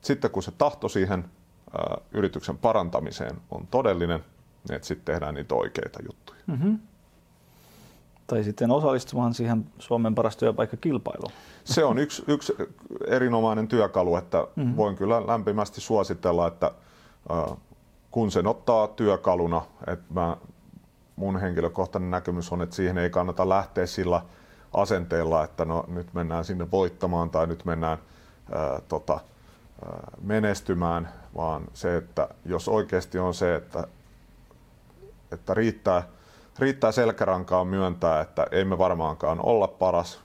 sitten kun se tahto siihen ää, yrityksen parantamiseen on todellinen, niin että sitten tehdään niitä oikeita juttuja. Mm-hmm. Tai sitten osallistumaan siihen Suomen paras työpaikkakilpailuun. Se on yksi, yksi erinomainen työkalu, että mm-hmm. voin kyllä lämpimästi suositella, että äh, kun sen ottaa työkaluna, että mä, mun henkilökohtainen näkemys on, että siihen ei kannata lähteä sillä asenteella, että no nyt mennään sinne voittamaan tai nyt mennään ää, tota, ää, menestymään, vaan se, että jos oikeasti on se, että, että riittää, riittää selkärankaa myöntää, että ei me varmaankaan olla paras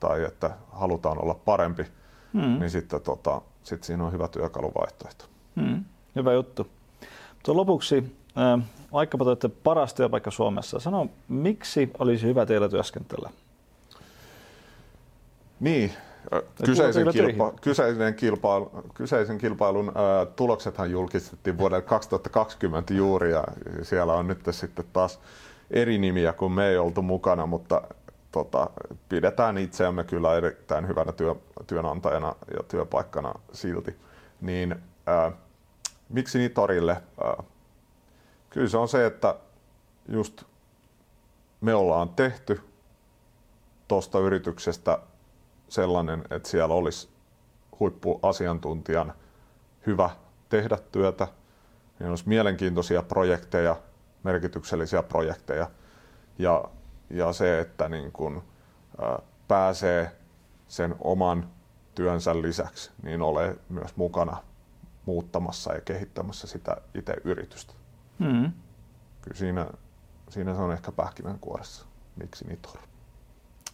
tai että halutaan olla parempi, mm. niin sitten tota, sit siinä on hyvä työkaluvaihtoehto. Mm. Hyvä juttu. Tuo lopuksi, äh, vaikkapa te olette paras työpaikka Suomessa, sano, miksi olisi hyvä teillä työskentellä? Niin, kyseisen, kilpa, kyseisen, kilpailu, kyseisen kilpailun ää, tuloksethan julkistettiin vuoden 2020 juuri ja siellä on nyt sitten taas eri nimiä kuin me ei oltu mukana, mutta tota, pidetään itseämme kyllä erittäin hyvänä työ, työnantajana ja työpaikkana silti. Niin ää, miksi Nitorille? Ää, kyllä se on se, että just me ollaan tehty tuosta yrityksestä sellainen, että siellä olisi huippuasiantuntijan hyvä tehdä työtä, niin olisi mielenkiintoisia projekteja, merkityksellisiä projekteja ja, ja se, että niin kun, ä, pääsee sen oman työnsä lisäksi, niin ole myös mukana muuttamassa ja kehittämässä sitä itse yritystä. Mm. Kyllä siinä, siinä se on ehkä pähkinänkuoressa, miksi Nitor.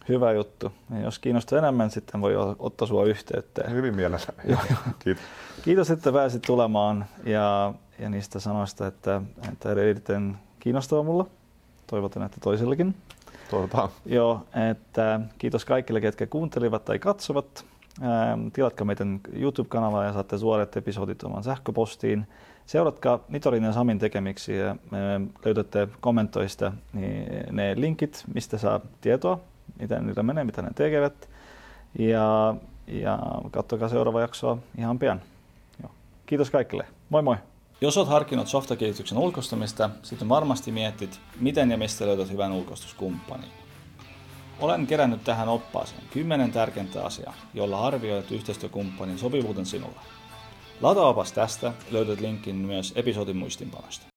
Hyvä juttu. Ja jos kiinnostaa enemmän, sitten voi ottaa sinua yhteyttä. Hyvin mielelläni. Kiitos. Kiitos, että pääsit tulemaan ja, ja niistä sanoista, että, että erittäin kiinnostava mulla. Toivotan, että toisillekin. Toivotaan. Joo, että kiitos kaikille, ketkä kuuntelivat tai katsovat. Ähm, tilatkaa meidän YouTube-kanavaa ja saatte suoret episodit oman sähköpostiin. Seuratkaa Nitorin ja Samin tekemiksi ja löydätte kommentoista niin ne linkit, mistä saa tietoa miten niillä menee, mitä ne tekevät. Ja, ja katsokaa seuraava jaksoa ihan pian. Joo. Kiitos kaikille. Moi moi! Jos olet harkinnut softakehityksen ulkoistamista, sitten varmasti mietit, miten ja mistä löydät hyvän ulkoistuskumppanin. Olen kerännyt tähän oppaaseen 10 tärkeintä asiaa, jolla arvioit yhteistyökumppanin sopivuuden sinulle. Lataopas tästä löydät linkin myös episodin muistinpanosta.